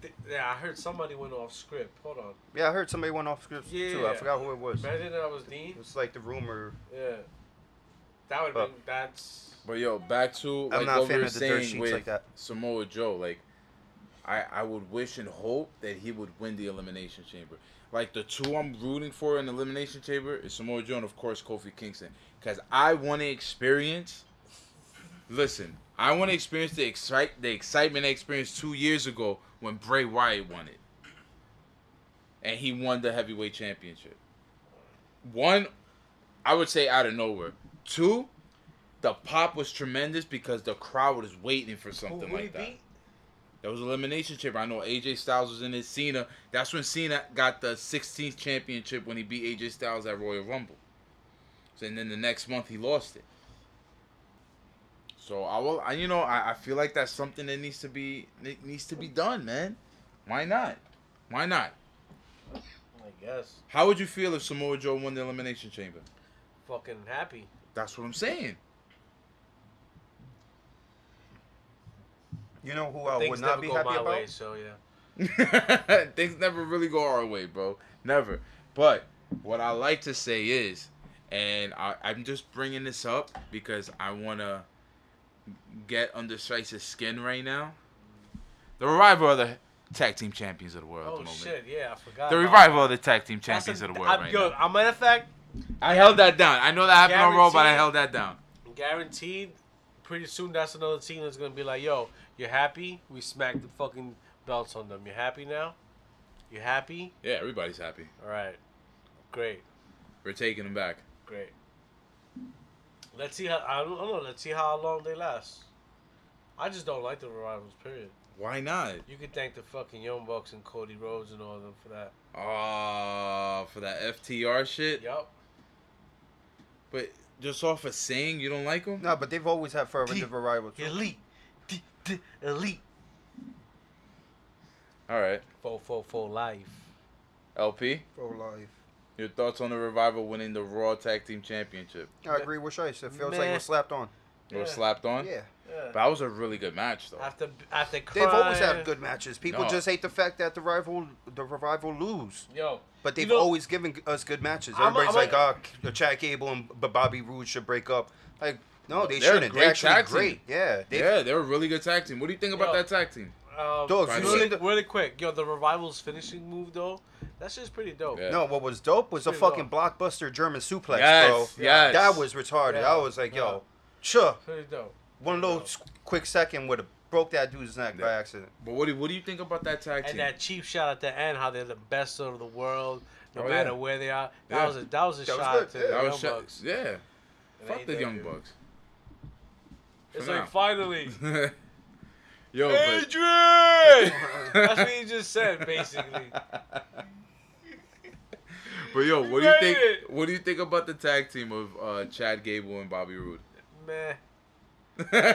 I th- yeah, I heard somebody went off script. Hold on. Yeah, I heard somebody went off script too. I forgot who it was. It Imagine that was Dean. was like the rumor. Yeah. That would have been that's. But yo, back to I'm like not a what fan we were of the saying with like that. Samoa Joe. Like, I I would wish and hope that he would win the elimination chamber. Like the two I'm rooting for in the elimination chamber is Samoa Joe and of course Kofi Kingston, because I want to experience. Listen, I want to experience the excite the excitement I experienced two years ago when Bray Wyatt won it, and he won the heavyweight championship. One, I would say out of nowhere. Two, the pop was tremendous because the crowd was waiting for something who like that. beat? That was elimination chamber. I know AJ Styles was in it. Cena. That's when Cena got the 16th championship when he beat AJ Styles at Royal Rumble. So, and then the next month he lost it. So I will. I, you know, I, I feel like that's something that needs to be it needs to be done, man. Why not? Why not? I guess. How would you feel if Samoa Joe won the elimination chamber? Fucking happy. That's what I'm saying. You know who I Things would not be go happy my about? way, so yeah. (laughs) Things never really go our way, bro. Never. But what I like to say is, and I, I'm just bringing this up because I want to get under Strice's skin right now. The revival of the tag team champions of the world at Oh the moment. shit, yeah, I forgot. The revival of the tag team champions a- of the world I'm right good. now. A matter of fact, I held that down. I know that happened on Raw, but I held that down. guaranteed. Pretty soon, that's another team that's gonna be like, "Yo, you're happy? We smacked the fucking belts on them. You happy now? You happy? Yeah, everybody's happy. All right, great, We're taking them back. great. Let's see how I don't, I don't know. Let's see how long they last. I just don't like the revivals. Period. Why not? You could thank the fucking Young Bucks and Cody Rhodes and all of them for that. Oh, for that FTR shit. Yup. But just off of saying you don't like them? No, but they've always had fervent Deep. rivals. Elite, D- D- elite. All right. Fo fo fo life. LP, Pro life. Your thoughts on the revival winning the Raw Tag Team Championship? I agree with Shice. It feels like Meh. we're slapped on. It was Yeah. slapped on. Yeah. Yeah. But that was a really good match, though. After after They've always had good matches. People No. just hate the fact that the rival, the revival lose. Yo, But they've You know- always given us good matches. I'm a- Everybody's I'm a- like, oh, Chad Gable and Bobby Roode should break up. Like, No, they They're shouldn't. great They're actually tag team. great. Yeah. Yeah, they're a really good tag team. What do you think about Yo. that tag team? Um, Dogs, you really, seen the- really quick, yo, the revival's finishing move though, that's just pretty dope. Yeah. No, what was dope was a Pretty fucking dope. blockbuster German suplex, Yes, bro. yes. That was retarded. Yeah. I was like, Yeah. yo, sure. Pretty dope. One little s- quick second would have broke that dude's neck by accident. But what do what do you think about that tag team? And that cheap shot at the end, how they're the best of the world, no Oh, matter yeah. where they are. That Yeah. was a that was a That was shot good, to yeah. the that Young was sh- Bucks. yeah. And Fuck the AEW. Young Bucks. It's For like now. finally, (laughs) Yo, Adrian. (laughs) That's what he just said, basically. (laughs) but yo, what do you think? it. What do you think about the tag team of uh, Chad Gable and Bobby Roode? Meh. (laughs) That's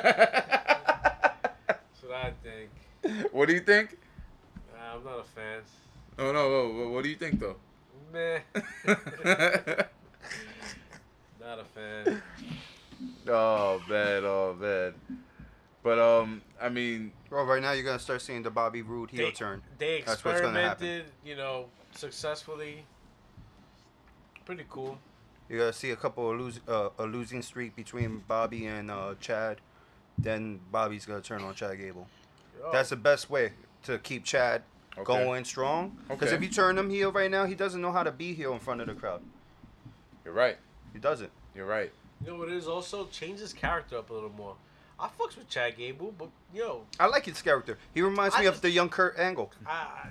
what I think. what do you think? Nah, I'm not a fan. Oh no, what do you think though? Meh. not a fan. oh man, oh man. But um, I mean, Well, right now you're gonna start seeing the Bobby Roode heel They- turn. They That's what's gonna happen. experimented, you know, successfully. Pretty cool. You're gonna see a couple of lose, uh, a losing streak between Bobby and uh, Chad. Then Bobby's gonna turn on Chad Gable. Yo, That's the best way to keep Chad Okay. going strong. Because Okay. if you turn him heel right now, he doesn't know how to be heel in front of the crowd. you're right. He doesn't. You're right. you know what it is also? Change his character up a little more. I fucks with Chad Gable, but yo, I like his character. He reminds I me just- of the young Kurt Angle. I,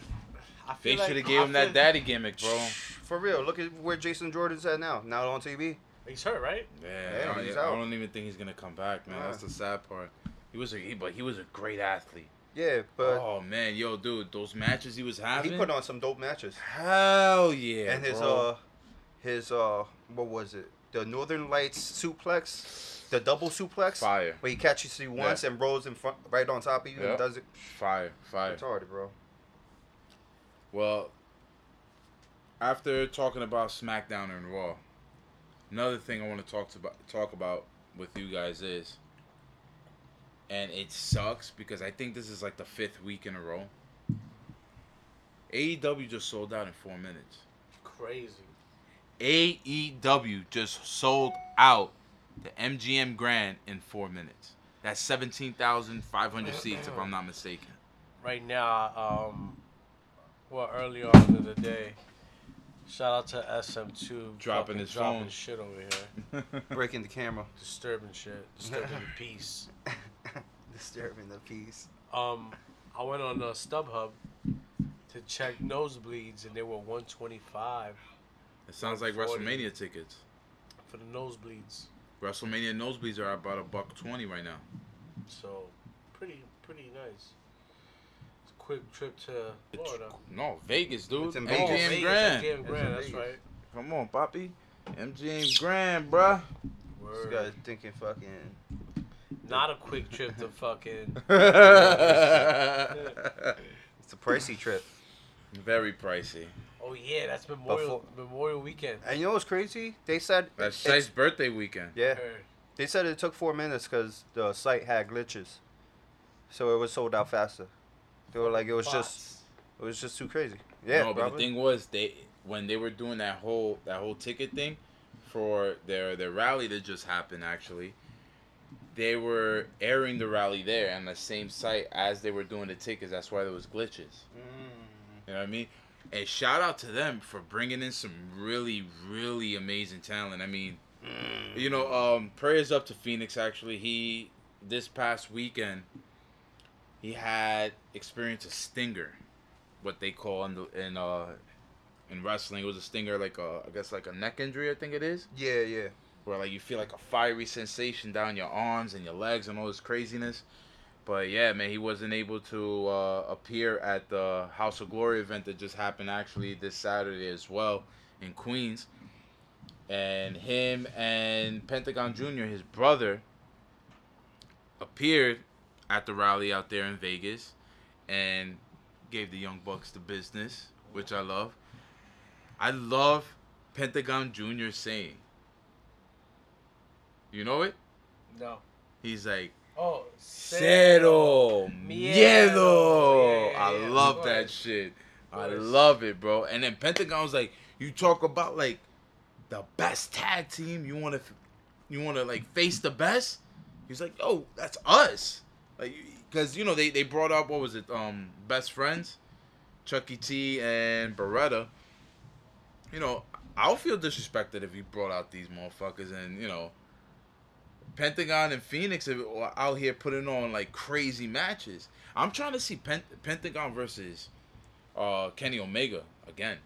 I They feel should like, have gave I him that feel- daddy gimmick, bro. For real, look at where Jason Jordan's at now. Now on TV. He's hurt, right? Yeah, Yeah, I, he's I out. don't even think he's gonna come back, man. Yeah. That's the sad part. He was a he, but he was a great athlete. Yeah, but oh man, yo, dude, those matches he was having. he put on some dope matches. Hell yeah, and his bro. uh, his uh, what was it? The Northern Lights suplex, the double suplex. Fire. Where he catches you once and rolls in front, right on top of you Yeah. and does it. fire, fire. Retarded, bro. Well, after talking about SmackDown and Raw, another thing I want to talk to about, talk about with you guys is, and it sucks because I think this is like the fifth week in a row. AEW just sold out in four minutes. Crazy. AEW just sold out the MGM Grand in four minutes. That's seventeen thousand five hundred seats, if I'm not mistaken. Right now, um, well, early on in the day, shout out to SM2 Dropping fucking his dropping phone. shit over here, (laughs) Breaking the camera. disturbing shit, disturbing the peace. (laughs) Disturbing the peace. Um, I went on uh, StubHub to check nosebleeds, and they were 125 It sounds like WrestleMania tickets. for the nosebleeds. WrestleMania nosebleeds are about a buck twenty right now. So, pretty pretty nice. It's a quick trip to Florida. No, Vegas, dude. It's in MGM Vegas. Vegas, Grand. MGM Grand, that's Vegas. right. Come on, Poppy. MGM Grand, bruh. This Word. guy's thinking fucking. Not a quick trip to fucking. (laughs) It's a pricey trip. Very pricey. Oh yeah, that's Memorial Before- Memorial Weekend. And you know what's crazy? They said That's it's- Shai's birthday weekend. Yeah, Heard. they said it took four minutes because the site had glitches, so it was sold out faster. They were like, it was just, Bots. it was just too crazy. Yeah, no, but probably. the thing was, they when they were doing that whole that whole ticket thing for their their rally that just happened, actually, they were airing the rally there on the same site as they were doing the tickets. That's why there was glitches. Mm. You know what I mean? And shout out to them for bringing in some really, really amazing talent. I mean, you know, um, prayers up to Phoenix. Actually, he this past weekend he had experienced a stinger, what they call in the in uh in wrestling. It was a stinger, like a I guess like a neck injury. I think it is, Yeah, yeah. where like you feel like a fiery sensation down your arms and your legs and all this craziness. But yeah, man, he wasn't able to uh, appear at the House of Glory event that just happened actually this Saturday as well in Queens. And him and Pentagon Jr., his brother, appeared at the rally out there in Vegas and gave the Young Bucks the business, which I love. I love Pentagon Jr. saying, you know it? No. He's like, Oh, Cero Miedo. miedo. Yeah, I love that shit. I love it, bro. And then Pentagon's like, you talk about like the best tag team. You want to you want to like face the best? He's like, "Yo, that's us." Like, because you know they they brought up what was it? Um, best friends, Chucky T and Beretta. You know, I'll feel disrespected if you brought out these motherfuckers and you know. Pentagon and Phoenix are out here putting on like crazy matches. I'm trying to see Pent- Pentagon versus uh, Kenny Omega again.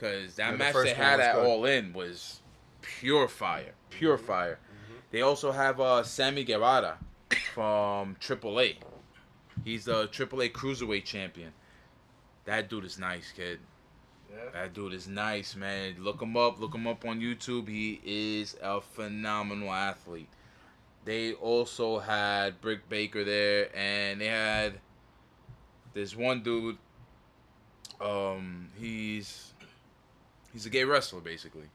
Cause that Yeah, match first they had at good. All In was pure fire, pure Mm-hmm. fire. They also have uh, Sammy Guevara from AAA. He's the AAA Cruiserweight champion. That dude is nice, kid. Yeah. That dude is nice, man. Look him up. Look him up on YouTube. He is a phenomenal athlete. They also had Britt Baker there, and they had this one dude. Um, he's he's a gay wrestler, basically.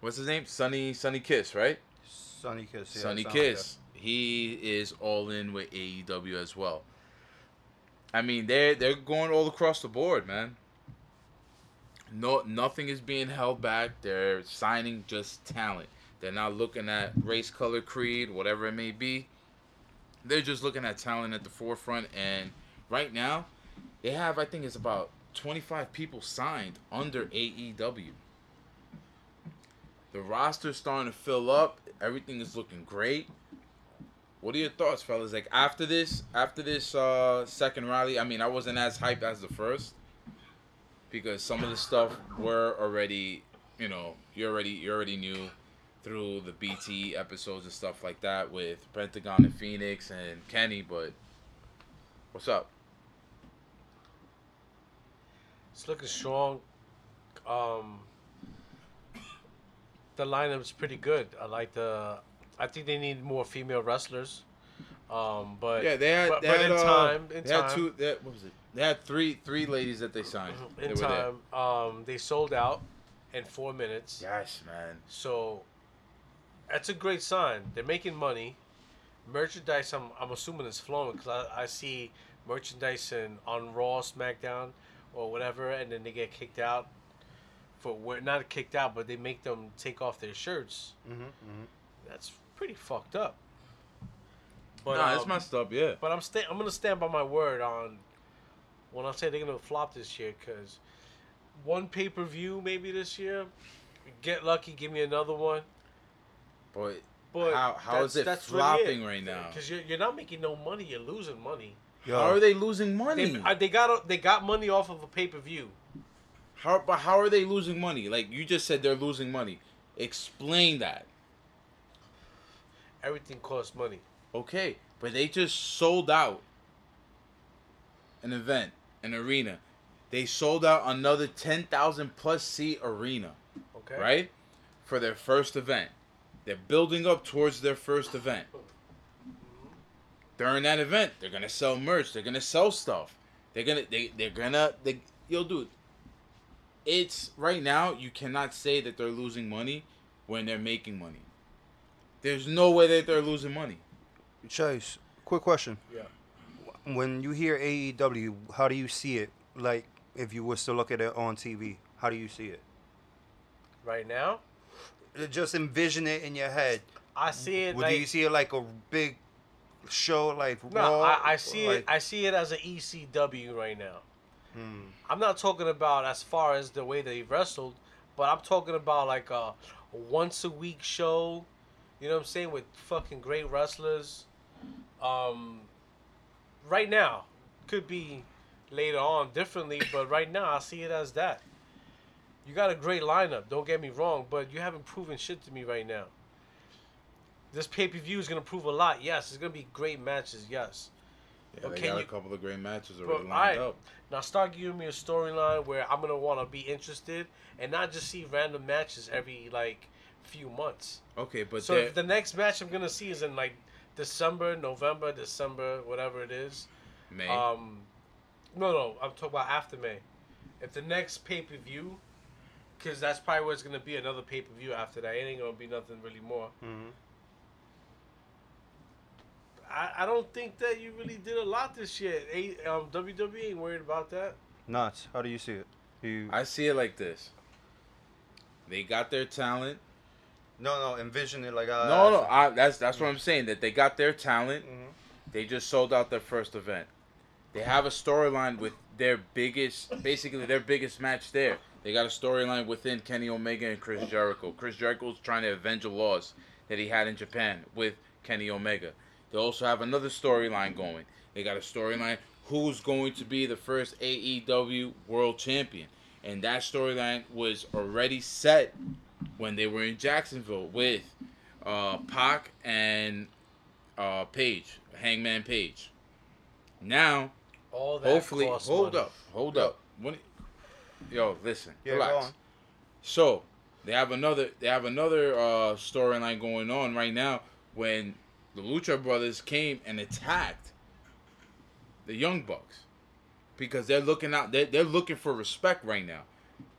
What's his name? Sonny Sonny Kiss, right? Sonny Kiss. Yeah, Sonny Kiss. He is all in with AEW as well. I mean, they're they're going all across the board, man. No, nothing is being held back. They're signing just talent. They're not looking at race, color, creed, whatever it may be. They're just looking at talent at the forefront. And right now, they have I think it's about 25 people signed under AEW. The roster's starting to fill up. Everything is looking great. What are your thoughts, fellas? Like after this, after this uh, second rally, I mean, I wasn't as hyped as the first because some of the stuff were already, you know, you already you already knew through the BT episodes and stuff like that with Pentagon and Phoenix and Kenny. But what's up? It's looking strong. Um, the lineup's pretty good. I like the. I think they need more female wrestlers. Um, but Yeah, they had but, they but had, in uh, time, in they time, had two. They what was it? They had three three ladies that they signed. They in were time, um, they sold out in four minutes. Yes, man. So that's a great sign. They're making money. Merchandise, I'm, I'm assuming is flowing because I, I see merchandise in, on Raw, SmackDown, or whatever, and then they get kicked out for where not kicked out, but they make them take off their shirts. Mm-hmm, mm-hmm. That's pretty fucked up. But nah, it's um, messed up. Yeah. but I'm sta- I'm gonna stand by my word on when I say they're gonna flop this year because one pay per view maybe this year. Get lucky, give me another one. But But how how is it flopping right now? Because you're, you're not making no money. You're losing money. Yo, How are they losing money? They, uh, they got they got money off of a pay per view. How but how are they losing money? Like you just said, they're losing money. Explain that. Everything costs money. Okay, but they just sold out an event, an arena. They sold out another ten thousand plus seat arena, Okay. right? For their first event. They're building up towards their first event. During that event, they're gonna sell merch. They're gonna sell stuff. They're gonna they they're gonna they yo dude. It's right now you cannot say that they're losing money when they're making money. There's no way that they're losing money. Chase, quick question. Yeah. When you hear AEW, how do you see it? Like, if you was to look at it on TV, how do you see it? Right now, Just envision it in your head. I see it Would like you see it like a big show, like no. Raw? I, I see like, it. I see it as an ECW right now. Hmm. I'm not talking about as far as the way they wrestled, but I'm talking about like a once a week show. You know what I'm saying with fucking great wrestlers. Um, right now could be later on differently, (coughs) but right now I see it as that. You got a great lineup. Don't get me wrong, but you haven't proven shit to me right now. This pay per view is gonna prove a lot. Yes, it's gonna be great matches. Yes. Yeah, But they got you- a couple of great matches But, already lined alright, up. Now start giving me a storyline where I'm gonna want to be interested and not just see random matches every like few months. Okay, but so if the next match I'm gonna see is in like December, November, December, whatever it is. May. Um, no, no, I'm talking about after May. If the next pay per view, because that's probably where it's gonna be another pay per view after that. It ain't gonna be nothing really more. Mhm. I, I don't think that you really did a lot this year. A, um, WWE ain't worried about that. Nuts. How do you see it? You, I see it like this. They got their talent. No, no, envision it like uh, No, no, I, that's that's what I'm saying. That they got their talent. Mhm. They just sold out their first event. They have a storyline with their biggest, basically their biggest match there. They got a storyline within Kenny Omega and Chris Jericho. Chris Jericho's trying to avenge a loss that he had in Japan with Kenny Omega. They also have another storyline going. They got a storyline who's going to be the first AEW World Champion. And that storyline was already set when they were in Jacksonville with uh, Pac and uh, Page, Hangman Page. Now, All that hopefully, hold money. up, hold up. When, yo, listen, Yeah, relax. So they have another they have another uh, storyline going on right now when the Lucha Brothers came and attacked the Young Bucks because they're looking out they're, they're looking for respect right now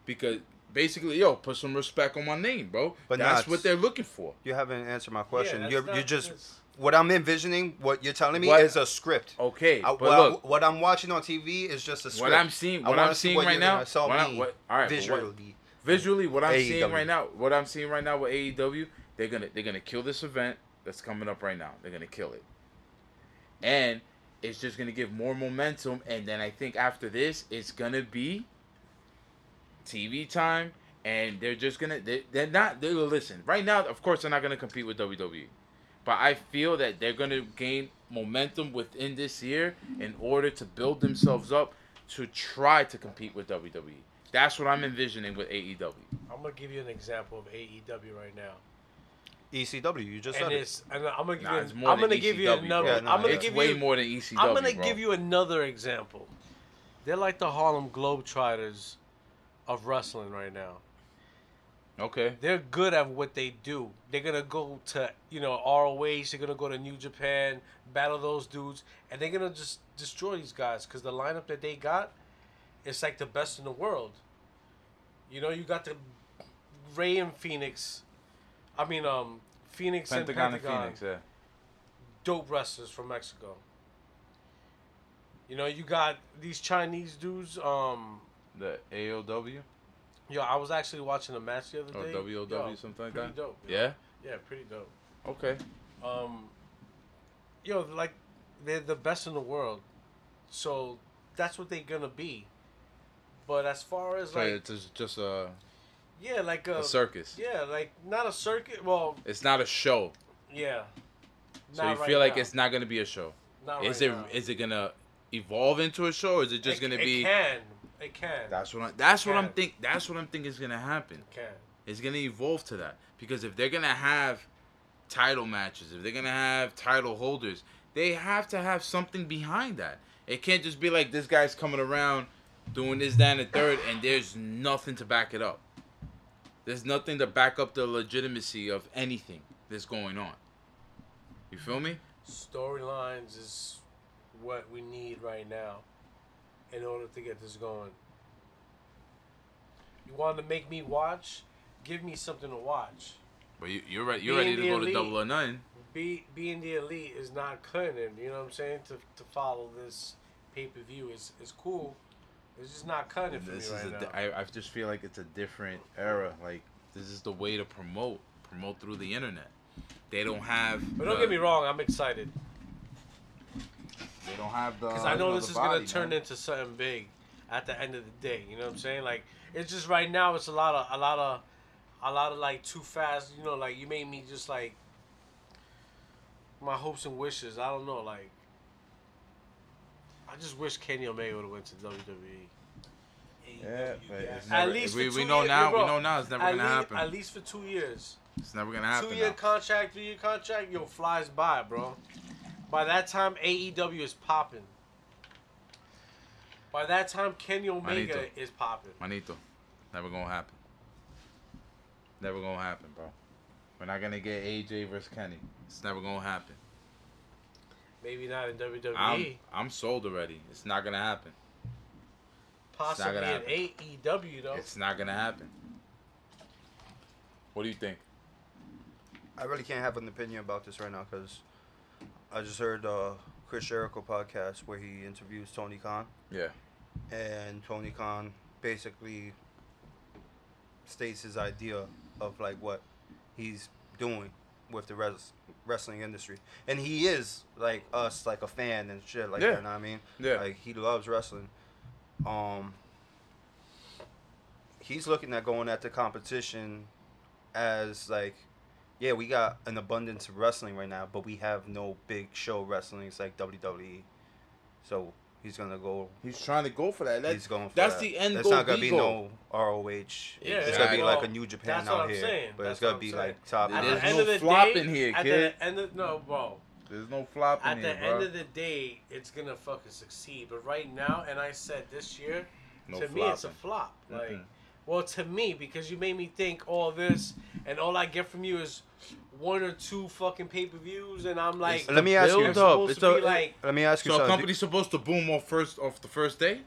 because basically yo put some respect on my name bro But that's not- what they're looking for You haven't answered my question. that's you're not- you're just that's- what I'm envisioning. What you're telling me What- is a script. okay I- but what, look what I'm watching on TV is just a script. what I'm seeing I what I'm seeing what right now gonna sell what I- me what- all right but what- visually. visually what I'm seeing right now, what I'm seeing right now with AEW, they're gonna they're gonna kill this event that's coming up right now. They're gonna kill it, and it's just gonna give more momentum. And then I think after this, it's gonna be TV time, and they're just gonna they, they're not they will listen right now. Of course, they're not gonna compete with WWE, but I feel that they're gonna gain momentum within this year in order to build themselves up to try to compete with WWE. That's what I'm envisioning with AEW. I'm gonna give you an example of AEW right now, ECW. You just and said it. and I'm gonna give Nah, you. it's An, I'm gonna give you another. Yeah, no, I'm gonna it's give way you. more than ECW. I'm gonna bro. give you another example. They're like the Harlem Globetrotters of wrestling right now. Okay. They're good at what they do. They're gonna go to you know ROH. They're gonna go to New Japan, battle those dudes, and they're gonna just destroy these guys because the lineup that they got, it's like the best in the world. You know, you got the Ray and Phoenix. I mean, um, Phoenix Pentagon and and Pentagon, Phoenix, yeah. dope wrestlers from Mexico. You know, you got these Chinese dudes. Um, The AOW yo, I was actually watching a match the other or day. WOW, Yo, something like pretty that. dope. yo. Yeah. Yeah, pretty dope. Okay. Um, yo, like they're the best in the world, so that's what they're gonna be. But as far as So like, it's just- a, yeah, like a, a circus. yeah, like not a circuit. Well, It's not a show. yeah. So you right feel like now. it's not gonna be a show. Not Is right it? now. Is it gonna evolve into a show, or is it just It- gonna it be? can. It can. That's what I, that's what I'm think. That's what I'm thinking is gonna happen. It can. It's gonna evolve to that because if they're gonna have title matches, if they're gonna have title holders, they have to have something behind that. It can't just be like this guy's coming around doing this, that, and the third, and there's nothing to back it up. There's nothing to back up the legitimacy of anything that's going on. You feel me? Storylines is what we need right now in order to get this going. You want to make me watch? Give me something to watch. But you, you're ready. You're Being ready to go to elite. double or none. Be being the elite is not cutting. it. You know what I'm saying? To to follow this pay per view is is cool. It's just not cutting for This me is right a, now. I, I just feel like it's a different era. Like this is the way to promote, promote through the internet. They don't have. but don't the- get me wrong, I'm excited They don't have the. because I you know this is body, gonna turn man. into something big at the end of the day. You know what I'm saying? Like it's just right now, it's a lot of a lot of a lot of like too fast. You know, like you made me just like my hopes and wishes. I don't know, like. I just wish Kenny Omega would have went to. WWE. Yeah, but it's At least we, we know years- now. bro, we know now it's never gonna least, happen. At least for two years. It's never gonna happen. Two year now. contract, three year contract, yo, flies by, bro. By that time, AEW is popping. By that time, Kenny Omega Manito. is popping. Manito, never gonna happen. Never gonna happen, bro. We're not gonna get AJ versus Kenny. It's never gonna happen. Maybe not in WWE. I'm I'm sold already. It's not gonna happen. Possibly gonna in happen. AEW though. It's not gonna happen. What do you think? I really can't have an opinion about this right now because I just heard uh, Chris Jericho podcast where he interviews Tony Khan, Yeah. and Tony Khan basically states his idea of like what he's doing with the res- wrestling industry, and he is like us, like a fan and shit like Yeah. that. You know what I mean? Yeah. Like he loves wrestling. Um. He's looking at going at the competition as like, yeah, we got an abundance of wrestling right now, but we have no big show wrestling. It's like WWE. So he's gonna go. He's trying to go for that. That's, he's going. For that's that. the end It's goal. not gonna be goal. no ROH. Yeah, it's yeah. gonna be like a New Japan that's what out I'm here, saying. but That's it's gonna what be I'm like top. It At the end no of the flopping day, here, at kid. the end of no, bro. There's no flopping At the here, bro. end of the day, it's gonna fucking succeed. But right now, and I said this year, no to me, it's a flop. Mm-hmm. Like, Mm-mm. Well, to me, because you made me think all this, and all I get from you is one or two fucking pay per views, and I'm like, Let me ask you. I'm up. It's a- like, Let me ask you So a company's supposed to boom off first off the first day?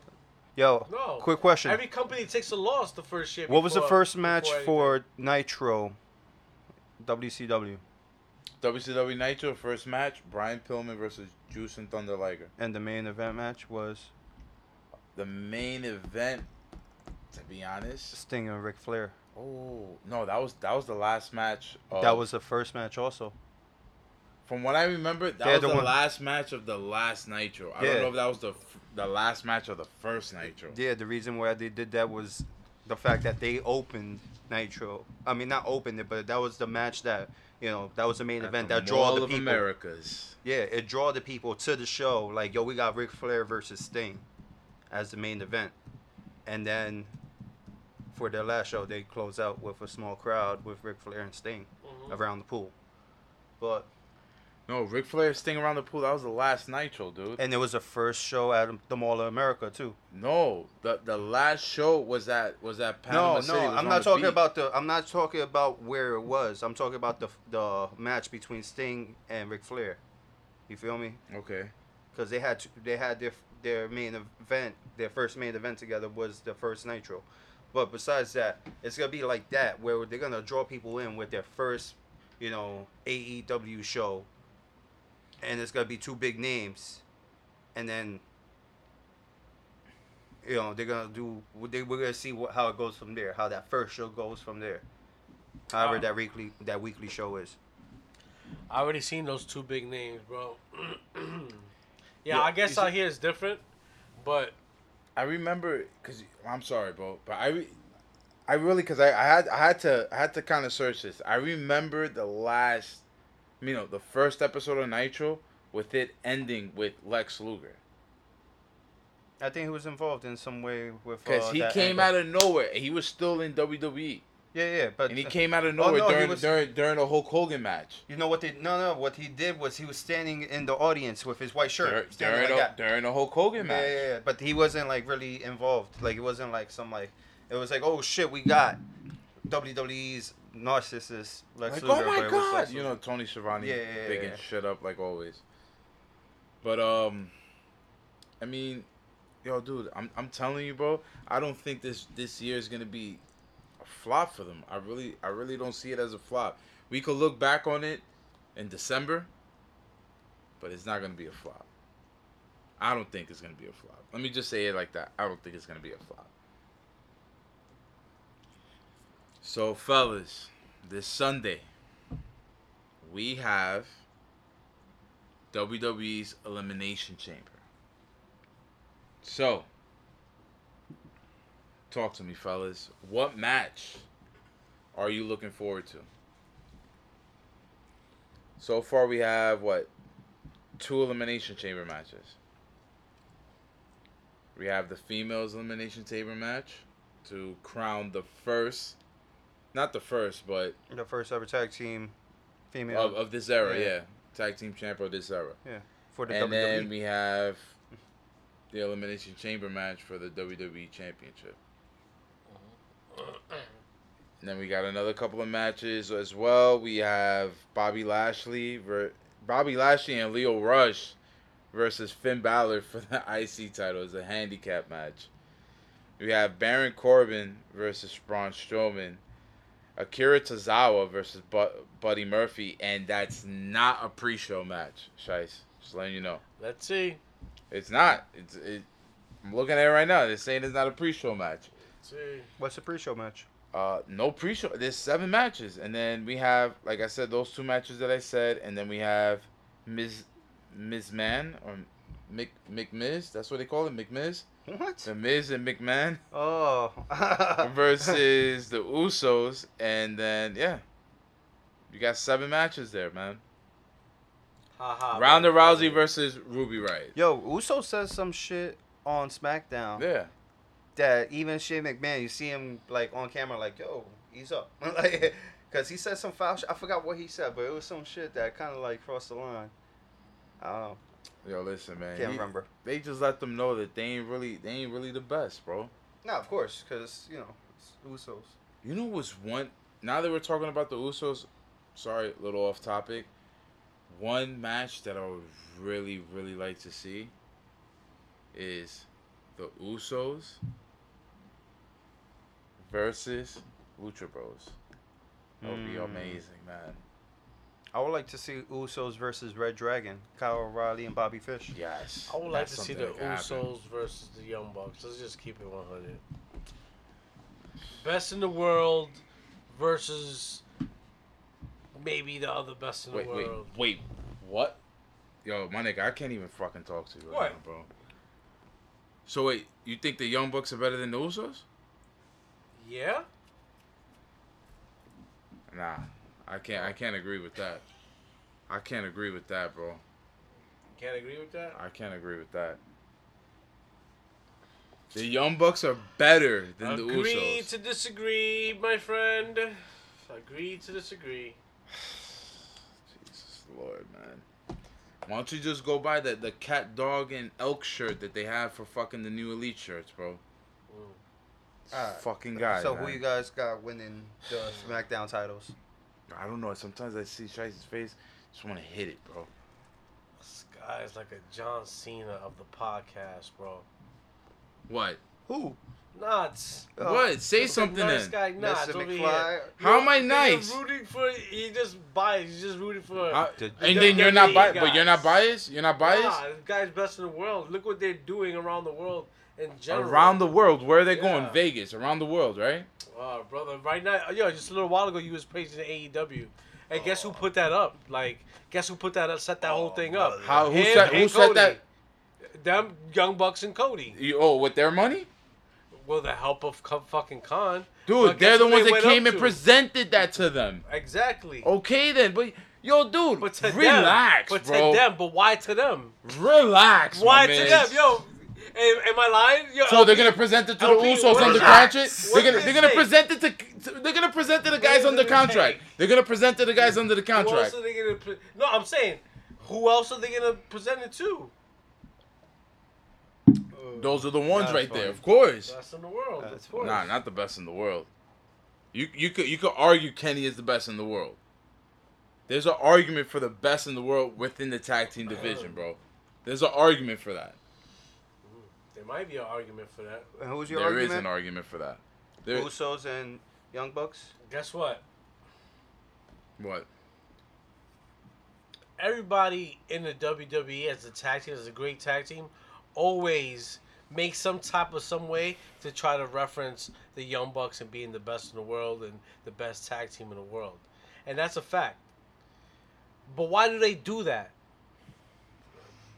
Yo, no. quick question. Every company takes a loss the first shit. what was the first match for Nitro? WCW WCW Nitro first match: Brian Pillman versus Jushin Thunder Liger. and the main event match was The main event, to be honest, Sting and Ric Flair. oh no, that was that was the last match. Of, that was the first match also. from what I remember. That was the last match of the last Nitro. I Yeah. don't know if that was the the last match of the first Nitro. Yeah, the reason why they did that was the fact that they opened Nitro. I mean, not opened it, but that was the match that you know that was the main At event the that draw the of people. Americas. Yeah, it draw the people to the show. Like, yo, we got Ric Flair versus Sting as the main event, and then for their last show, they close out with a small crowd with Ric Flair and Sting Mhm. around the pool. But No, Ric Flair Sting around the pool. That was the last Nitro, dude. and it was the first show at the Mall of America too. No, the the last show was at was at Panama no, City. no, It was I'm not talking beach. about the. I'm not talking about where it was. I'm talking about the the match between Sting and Ric Flair. You feel me? Okay. Because they had they had their their main event, their first main event together was the first Nitro. But besides that, it's gonna be like that where they're gonna draw people in with their first, you know, AEW show, and it's gonna be two big names, and then. You know they're gonna do. They, we're gonna see what, how it goes from there. How that first show goes from there. However, Oh. that weekly that weekly show is. I already seen those two big names, bro. (clears throat) yeah, Yeah, I guess out here is different, but I remember because I'm sorry, bro, but I, re- I really because I, I had I had to I had to kind of search this. I remember the last, you know, the first episode of Nitro with it ending with Lex Luger I think he was involved in some way with. because uh, he came angle. out of nowhere. He was still in WWE Yeah, yeah, but and he came out of Oh, nowhere no, during, was- during during the Hulk Hogan match. You know what they? No, no. What he did was he was standing in the audience with his white shirt, Dur- during, like the, that. during the Hulk Hogan match. yeah, yeah. yeah, But he wasn't like really involved. Like it wasn't like some like. It was like, oh shit, we got WWE's narcissist Lex Like, Luger. oh my god! You know Tony Schiavone Yeah, yeah, yeah, bigging yeah. shit up like always. But um, I mean, yo, dude, I'm I'm telling you, bro. I don't think this this year is gonna be a flop for them. I really I really don't see it as a flop. We could look back on it in December, but it's not gonna be a flop. I don't think it's gonna be a flop. Let me just say it like that. I don't think it's gonna be a flop. So, fellas, this Sunday, we have WWE's Elimination Chamber. So, talk to me, fellas. What match are you looking forward to? So far, we have what? Two Elimination Chamber matches. We have the Females Elimination Chamber match to crown the first, not the first, but The first ever tag team, female of, of this era, Yeah. yeah. Tag team champ of this era. Yeah. For the and WWE. then we have the Elimination Chamber match for the WWE Championship. And then we got another couple of matches as well. We have Bobby Lashley, ver- Bobby Lashley and Lio Rush versus Finn Balor for the (laughs) IC title. It's a handicap match. We have Baron Corbin versus Braun Strowman. Akira Tozawa versus Bu- Buddy Murphy, and that's not a pre-show match, Shice. Just letting you know. let's see. It's not. It's it. I'm looking at it right now. They're saying it's not a pre-show match. Let's see. What's the pre-show match? Uh, no pre-show. There's seven matches, and then we have, like I said, those two matches that I said, and then we have Ms. Ms. Man or Mc McMiz. That's what they call it, McMiz. What? The Miz and McMahon Oh. (laughs) versus the Usos, and then yeah, you got seven matches there, man. Ha ha. Ronda Rousey versus Ruby Riott. Yo, Uso says some shit on SmackDown Yeah, that even Shane McMahon, you see him like on camera, like, yo, he's up, (laughs) like, cause he said some foul shit. I forgot what he said, but it was some shit that kind of like crossed the line. I don't know. yo, listen, man. Can't he- remember. They just let them know that they ain't really, they ain't really the best, bro. No, of course, cause you know, it's Usos. You know what's one? Now that we're talking about the Usos, sorry, a little off topic. One match that I would really, really like to see is the Usos versus Lucha Bros. That would be Mm. amazing, man. I would like to see Usos versus Red Dragon, Kyle O'Reilly and Bobby Fish. Yes. I would like that's to see something the that can happen. Usos versus the Young Bucks. Let's just keep it 100. Best in the world versus maybe the other best in Wait, the wait, world. wait. What? Yo, my nigga, I can't even fucking talk to you right What? now, bro. So wait, you think the Young Bucks are better than the Usos? Yeah? Nah, I can't. I can't agree with that. I can't agree with that, bro. Can't agree with that? I can't agree with that. The Young Bucks are better than the Usos. Agree to disagree, my friend. Agree to disagree. Jesus Lord, man. Why don't you just go buy the the cat, dog, and elk shirt that they have for fucking the new elite shirts, bro? Alright. Fucking guys. so man. who you guys got winning the SmackDown titles? I don't know. Sometimes I see Shice's face, just want to hit it, bro. This guy's like a John Cena of the podcast, bro. What? Who? Nuts. Oh, what? Say Look something nice then. guy Nuts Mr. over McFly. here. How am I You're rooting for he just biased. He's just rooting for. How- The- and the then you're not WWE biased, but you're not guys. biased. You're not biased. Nah, this guy's best in the world. Look what they're doing around the world in general. Around the world, where are they going? Vegas, around the world, right? Oh, brother, right now, yo, just a little while ago, you was praising the AEW, and guess who put that up? Like, guess who put that up? Set that whole thing up? Oh, How? Who Him said? Who and said Cody. that? Them young bucks and Cody. You, oh, with their money, With the help of co- fucking Khan. dude. But they're the ones they that came and to? presented that to them. Exactly. Okay, then, but yo, dude, But to relax, them, but bro. to them, but why to them? Relax, Why my to man. them, yo? Am, am I lying? Yo, So they're gonna present it to LP, the Usos what under is contract. They're gonna they're it gonna present it to, to- they're gonna present to the guys under it contract. say? They're gonna present it to the guys under the Who else contract. are they gonna? Pre- no, I'm saying, who else are they gonna present it to? Uh, Those are the ones That's right funny. there, of course. Best in the world, That's of course. Nah, not the best in the world. You you could you could argue Kenny is the best in the world. There's an argument for the best in the world within the tag team division, uh-huh. bro. There's an argument for that. There might be an argument for that. And who's your There is argument? an argument for that. There, Usos and Young Bucks. Guess what? what? Everybody in the WWE as a tag team, as a great tag team, always makes some type of some way to try to reference the Young Bucks and being the best in the world and the best tag team in the world, and that's a fact. But why do they do that?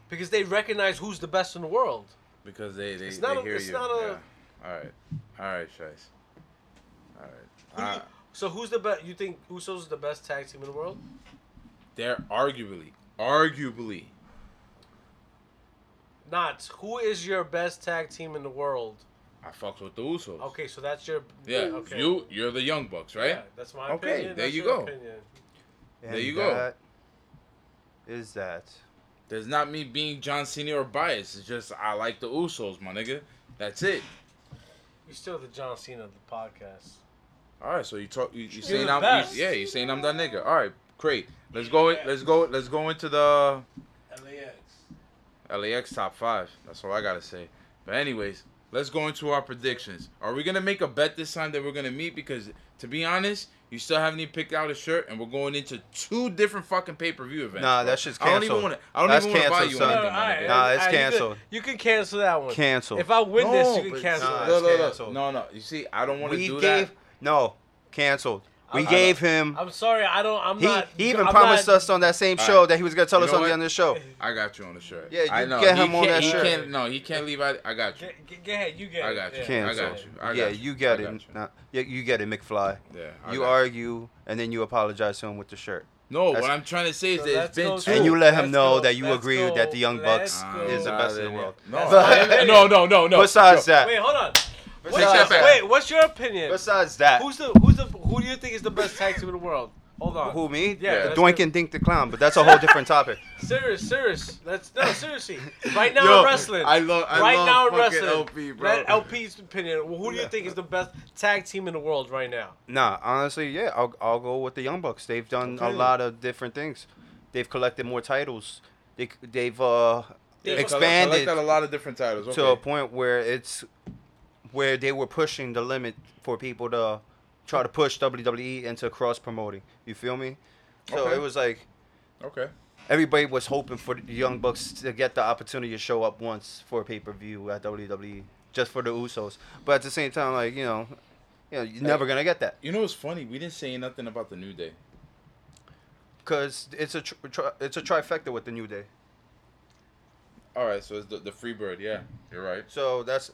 Because they recognize who's the best in the world. Because they they, It's not they a- hear it's you. not a- yeah. All right, all right, Shice. All right. Who you- Uh, so who's the best? You think Usos is the best tag team in the world? they're arguably, arguably, Not. Who is your best tag team in the world? I fucked with the Usos. Okay, so that's your Yeah, Okay. you you're the Young Bucks, right? Yeah, that's my Okay, opinion. there that's you go. Opinion. And There you go. Is that? There's not me being John Cena or biased. It's just I like the Usos, my nigga. That's it. You're still the John Cena of the podcast. All right, so you talk. You, you You're saying I'm? You, yeah, you saying I'm that nigga. All right, great. Let's go. Let's go. Let's go into the LAX. LAX top five. That's all I gotta say. But anyways, let's go into our predictions. Are we gonna make a bet this time that we're gonna meet? Because to be honest, you still haven't even picked out a shirt, and we're going into two different fucking pay per view events. Nah, bro. that shit's I don't even canceled. want to. I don't That's even want to buy canceled, you son. anything, my alright, nigga. Nah, it's alright, you can- canceled. You can cancel that one. Cancel. If I win this, you can cancel Nah, it. No, it's no, no, no, no. You see, I don't want to We do gave that. No, canceled. We I'm- gave him. I'm sorry, I don't. I'm He, not. he even I'm promised not- us on that same show right. that he was gonna tell You us know something what? on this show. I got you on the shirt. Yeah, you I know. get he him on that he shirt. Can't, no, he can't leave out. I got you. Get, get, get ahead, you get it. I got you. Yeah. Can't. I got you. I yeah, got you I get got it. you. Nah, yeah, you get it, McFly. Yeah. I you got argue and then you apologize to him with the shirt. No, That's- what I'm trying to say is So that it's been two. And you let him Let's know go, that you agree go, that the Young let's Bucks go. is the best in the ah. world. No, no, no, no, no. Besides that, Wait, hold on. Take What's- that back. Wait, what's your opinion? besides that, Who's the who's the who do you think is the best tag team in the world? Hold on. who me? Yeah, the that's Doink good. and Dink the Clown, but that's a whole different topic. (laughs) Serious, serious. Let's no seriously. Right now Yo, in wrestling. I love- I right love now in fucking wrestling. LP, bro. Let LP's opinion. Who do you think is the best tag team in the world right now? Nah, honestly, yeah, I'll I'll go with the Young Bucks. They've done a Okay. lot of different things. They've collected more titles. They they've uh They've expanded Collected a lot of different titles. to a point where it's where they were pushing the limit for people to try to push WWE into cross promoting. You feel me? So Okay. it was like Okay. everybody was hoping for the Young Bucks to get the opportunity to show up once for a pay per view at WWE, just for the Usos. But at the same time, like you know, you know, you're never gonna get that You know what's funny? We didn't say nothing about the New Day. because it's a tr- tr- it's a trifecta with the New Day. All right, so it's the, the Freebird. Yeah, you're right. So that's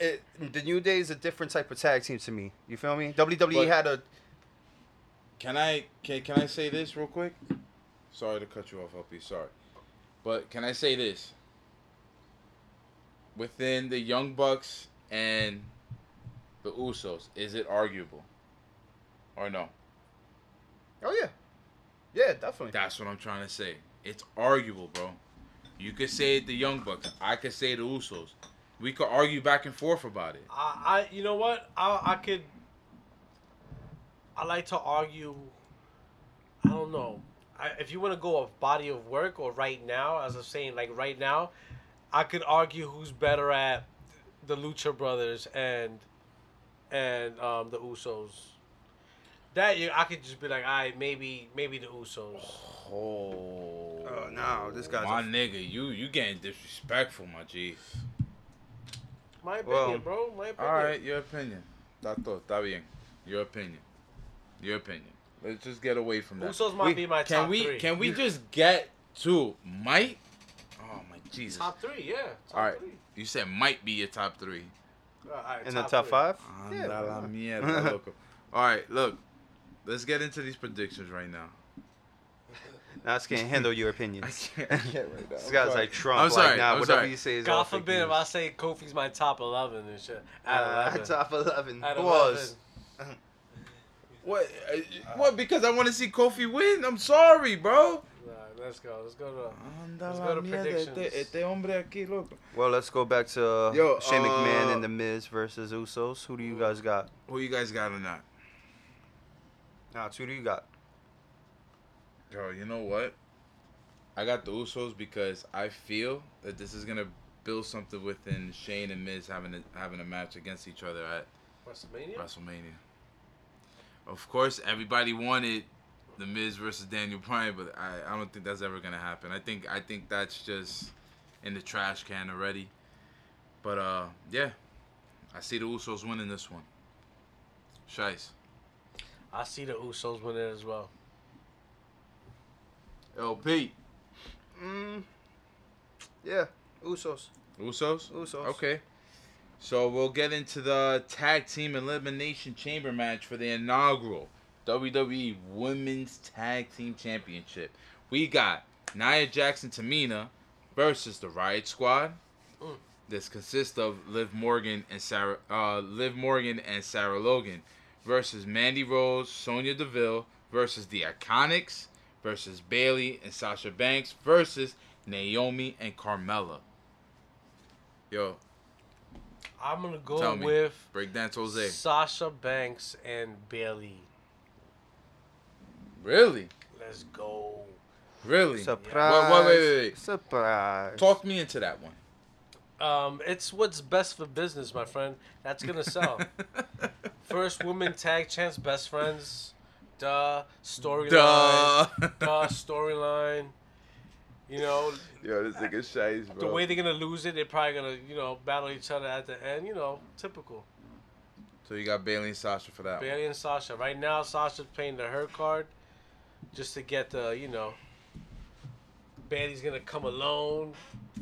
it. The New Day is a different type of tag team to me. You feel me? WWE But- had a Can I can can I say this real quick? Sorry to cut you off, LP. Sorry, but can I say this? Within the Young Bucks and the Usos, is it arguable or no? oh yeah, yeah, definitely. That's what I'm trying to say. It's arguable, bro. You could say the Young Bucks. I could say the Usos. We could argue back and forth about it. I, I you know what? I I could. I like to argue. I don't know. I, if you want to go of body of work or right now, as I'm saying, like right now, I could argue who's better at the Lucha Brothers and and um, the Usos. That you, I could just be like, I maybe maybe the Usos. Oh, Oh, no, this guy's my a- nigga. You you getting disrespectful, my G. My opinion, Well, bro. My opinion. All right, your opinion. Tato, está bien. Your opinion. Your opinion. Let's just get away from that. Usos might We- be my Can top can we three. can we just get to might? Oh my Jesus! top three? Yeah. Top All right, Three. you said might be your top three. All right, in the top three. five. Anda Yeah. la mierda, (laughs) loco. All right, look. Let's get into these predictions right now. Nas can't handle your opinions. (laughs) I can't, I can't right now. This guy's like Trump. I'm sorry. Like, nah, I'm whatever sorry. you say is God all forbid if. I say Kofi's my top eleven and shit. At Uh, eleven. top eleven. At Pause. 11. (laughs) What? uh, What? Because I want to see Kofi win. I'm sorry, bro. Nah, let's go. Let's go to. Let's go to predictions. Este, este aquí. Well, let's go back to Yo, Shane McMahon uh, and the Miz versus Usos. Who do you guys got? Who you guys got or not? Nah, who do you got? Yo, you know what? I got the Usos because I feel that this is gonna build something within Shane and Miz having a, having a match against each other at WrestleMania. WrestleMania. Of course, everybody wanted the Miz versus Daniel Bryan, but I, I don't think that's ever gonna happen. I think I think that's just in the trash can already. But uh, yeah, I see the Usos winning this one. Shice. I see the Usos win it as well. LP. Mm, yeah, Usos. Usos? Usos. Okay. So we'll get into the tag team elimination chamber match for the inaugural WWE Women's Tag Team Championship. We got Nia Jackson Tamina versus the Riott Squad. Mm. This consists of Liv Morgan and Sarah uh, Liv Morgan and Sarah Logan versus Mandy Rose, Sonya Deville versus the Iconics versus Bayley and Sasha Banks versus Naomi and Carmella. Yo, I'm gonna go Tell me. with Breakdance Jose. Sasha Banks and Bayley. Really? Let's go. Really? Surprise. Wait, wait, wait, wait. Surprise. Talk me into that one. Um, it's what's best for business, my friend. That's gonna sell. (laughs) First woman tag champs, best friends. Duh. Storyline. Duh. (laughs) Duh. Storyline. You know, Yo, this nigga eh, shice, bro. the way they're gonna lose it, they're probably gonna, you know, battle each other at the end. You know, typical. So you got Bayley and Sasha for that. one. Bayley and Sasha. Right now, Sasha's playing the her card, just to get the you know. Bayley's gonna come alone,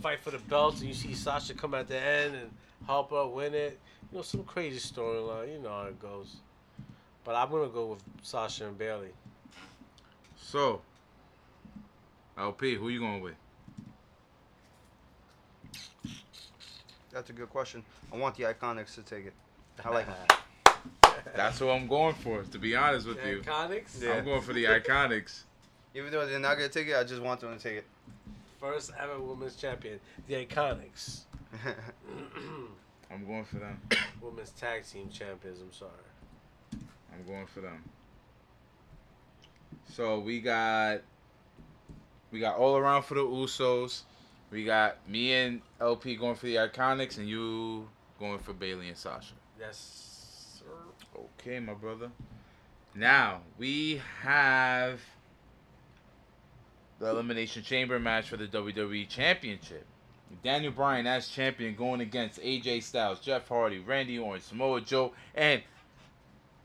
fight for the belts, and you see Sasha come at the end and help her win it. You know, some crazy storyline. You know how it goes. But I'm gonna go with Sasha and Bayley. So, LP, who you going with? That's a good question. I want the Iconics to take it. I like 'em. (laughs) That's what I'm going for. To be honest with The you, Iconics. Yeah. I'm going for the Iconics. Even though they're not gonna take it, I just want them to take it. First ever women's champion, the Iconics. (laughs) I'm going for them. (coughs) women's tag team champions. I'm sorry. I'm going for them. So we got we got all around for the Usos. We got me and LP going for the Iconics, and you going for Bayley and Sasha. Yes, sir. Okay, my brother. Now we have the Elimination Chamber match for the WWE Championship. Daniel Bryan as champion going against AJ Styles, Jeff Hardy, Randy Orton, Samoa Joe, and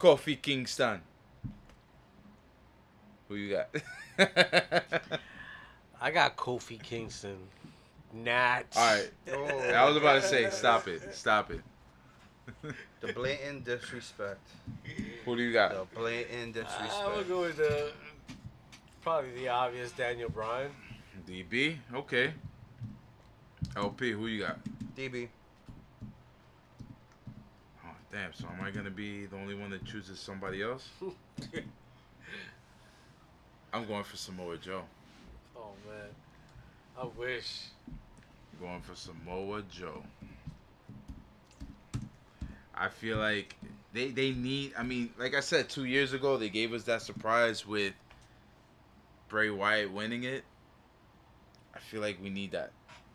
Kofi Kingston. Who you got? (laughs) I got Kofi Kingston. Nat. All right. Oh. I was about to say, stop it, stop it. the blatant disrespect. Who do you got? The blatant uh, disrespect. I disrespect. would go with the probably the obvious Daniel Bryan. DB. Okay. LP. Who you got? DB. Damn. So am I gonna be the only one that chooses somebody else? (laughs) I'm going for Samoa Joe. Oh man, I wish. Going for Samoa Joe. I feel like they they need. I mean, like I said, two years ago they gave us that surprise with Bray Wyatt winning it. I feel like we need that.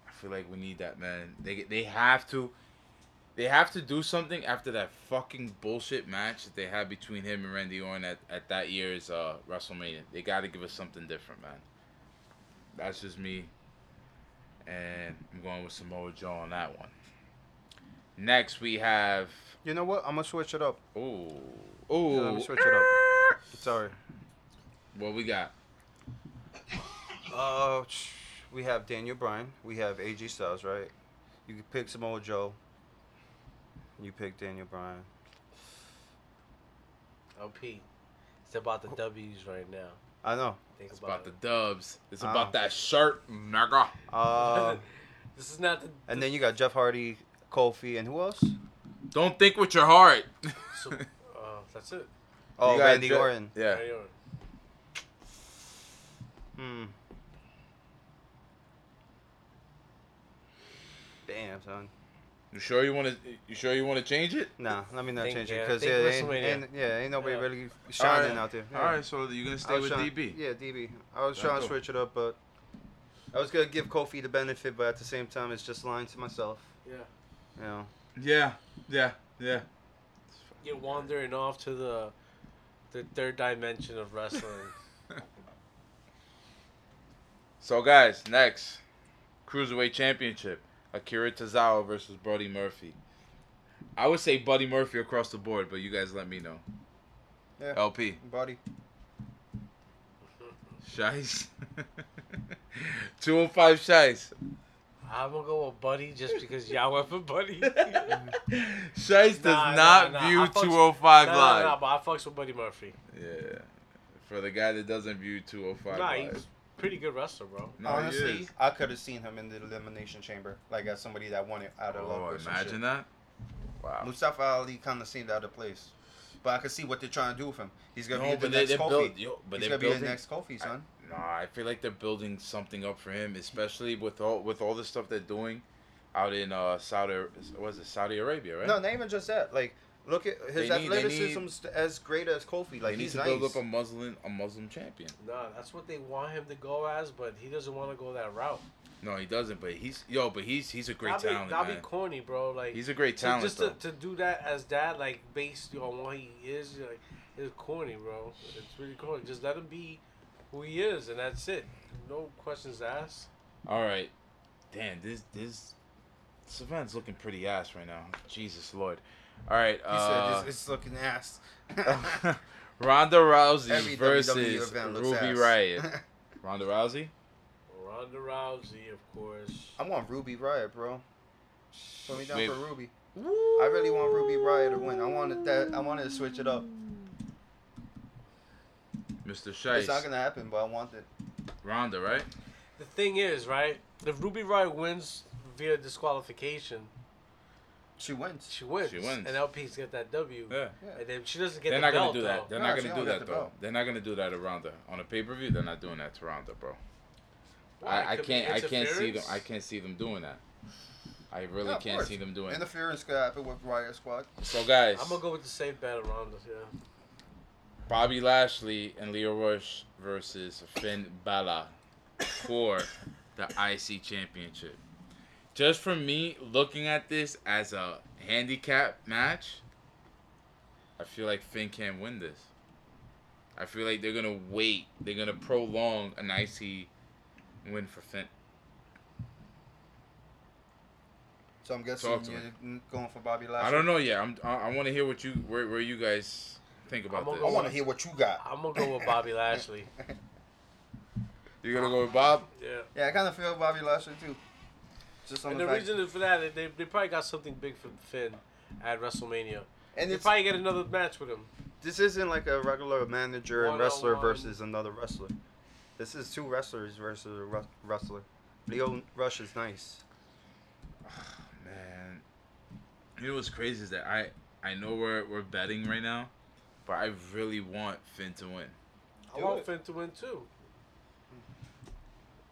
I feel like we need that, man. They they have to. They have to do something after that fucking bullshit match that they had between him and Randy Orton at, at that year's uh, WrestleMania. They got to give us something different, man. That's just me. And I'm going with Samoa Joe on that one. Next, we have. You know what? I'm gonna switch it up. Ooh. Yeah, Ooh. let me switch it up. Sorry. What we got? Uh, we have Daniel Bryan. We have AJ Styles, right? You can pick Samoa Joe. You pick Daniel Bryan. LP. It's about the W's right now. I know. Think It's about, about the dubs. It's Ah. about that shirt, nigga. Uh, (laughs) this is not the. and then you got Jeff Hardy, Kofi, and who else? Don't think with your heart. (laughs) So, uh, that's it. Oh, You got Randy Je- Orton. Yeah. Randy Orton. Hmm. Damn, son. You sure you want to? You sure you want to change it? Nah, let me not Think- change yeah, it because yeah, ain't, ain't, yeah, ain't nobody Yeah. really shining Alright. out there. All Yeah. right. So you're gonna stay with trying- DB. Yeah, DB. I was That's trying to switch it up, but I was gonna give Kofi the benefit, but at the same time, it's just lying to myself. Yeah. You know. Yeah. Yeah. Yeah. You're wandering off to the the third dimension of wrestling. (laughs) (laughs) So guys, next cruiserweight championship: Akira Tozawa versus Buddy Murphy. I would say Buddy Murphy across the board, but you guys let me know. Yeah. LP. Body. Shice. (laughs) 205 Shice. I'm gonna go with Buddy just because y'all went for Buddy. (laughs) Shice does Nah, nah, not nah, view I fucks- 205 no, no, live. no, but I fucks with Buddy Murphy. Yeah. For the guy that doesn't view 205 Nah, live. He's a pretty good wrestler, bro. No, Honestly. I could have seen him in the elimination chamber, like as somebody that won it out of love. Oh, or some imagine that. Wow. Mustafa Ali kind of seemed out of place, but I could see what they're trying to do with him. He's gonna No, be the they- next they're Kofi. build- yo, but He's gonna be the next Kofi, son. Nah, I feel like they're building something up for him, especially with all with all the stuff they're doing out in uh Saudi was it Saudi Arabia, right? No, not even just that. Like, look at his They need- they athleticism's as great as Kofi. they Like, need he's to nice. build up a Muslim a Muslim champion. Nah, that's what they want him to go as, but he doesn't want to go that route. No, he doesn't, but he's yo, but he's he's a great Not be, talent, not man. be corny, bro. Like He's a great to- talent, just to, to do that as that, like based on what he is, like is corny, bro. It's really corny. Just let him be who he is, and that's it. No questions asked. All right, damn this this this event's looking pretty ass right now. Jesus Lord. All right. He Uh, said it's, it's looking ass. (laughs) Ronda Rousey Every versus Ruby ass. Riot. (laughs) Ronda Rousey. Ronda Rousey, of course. I want Ruby Riott, bro. Put me down Wait. for Ruby. I really want Ruby Riott to win. I wanted that. I wanted to switch it up. Mr. It's not gonna happen, but I want it. Ronda, right? The thing is, right? If Ruby Riott wins via disqualification, She wins. she wins. She wins. And LP's get that W. Yeah. And then she doesn't get that. They're the not belt, gonna do that. though. They're No, not gonna don't do get that the though. belt. They're not gonna do that to Ronda on a pay per view. They're not doing that to Ronda, bro. Why? I, I can't. I can't see them. I can't see them doing that. I really Yeah, can't course. see them doing. it. Interference could happen with Riott Squad. So guys, I'm gonna go with the safe bet of Ronda. Yeah. Bobby Lashley and Lio Rush versus Finn Balor for the IC Championship. Just for me looking at this as a handicap match, I feel like Finn can't win this. I feel like they're gonna wait. They're gonna prolong an icy win for Finn. So I'm guessing Talk to you're n- going for Bobby Lashley. I don't know yet. I'm. I, I want to hear what you where, where you guys think about I'm gonna this. I want to hear what you got. I'm gonna go with Bobby Lashley. (laughs) You're gonna go with Bob. Yeah. Yeah, I kind of feel Bobby Lashley too. Just on And the, the reason for that, they, they probably got something big for Finn at WrestleMania. and They probably get another match with him. this isn't like a regular manager and wrestler One-on-one. versus another wrestler. This is two wrestlers versus a ru- wrestler. Lio Rush is nice. (sighs) Man, you know what's crazy is that I I know we're we're betting right now, but I really want Finn to win. I want it. Finn to win too.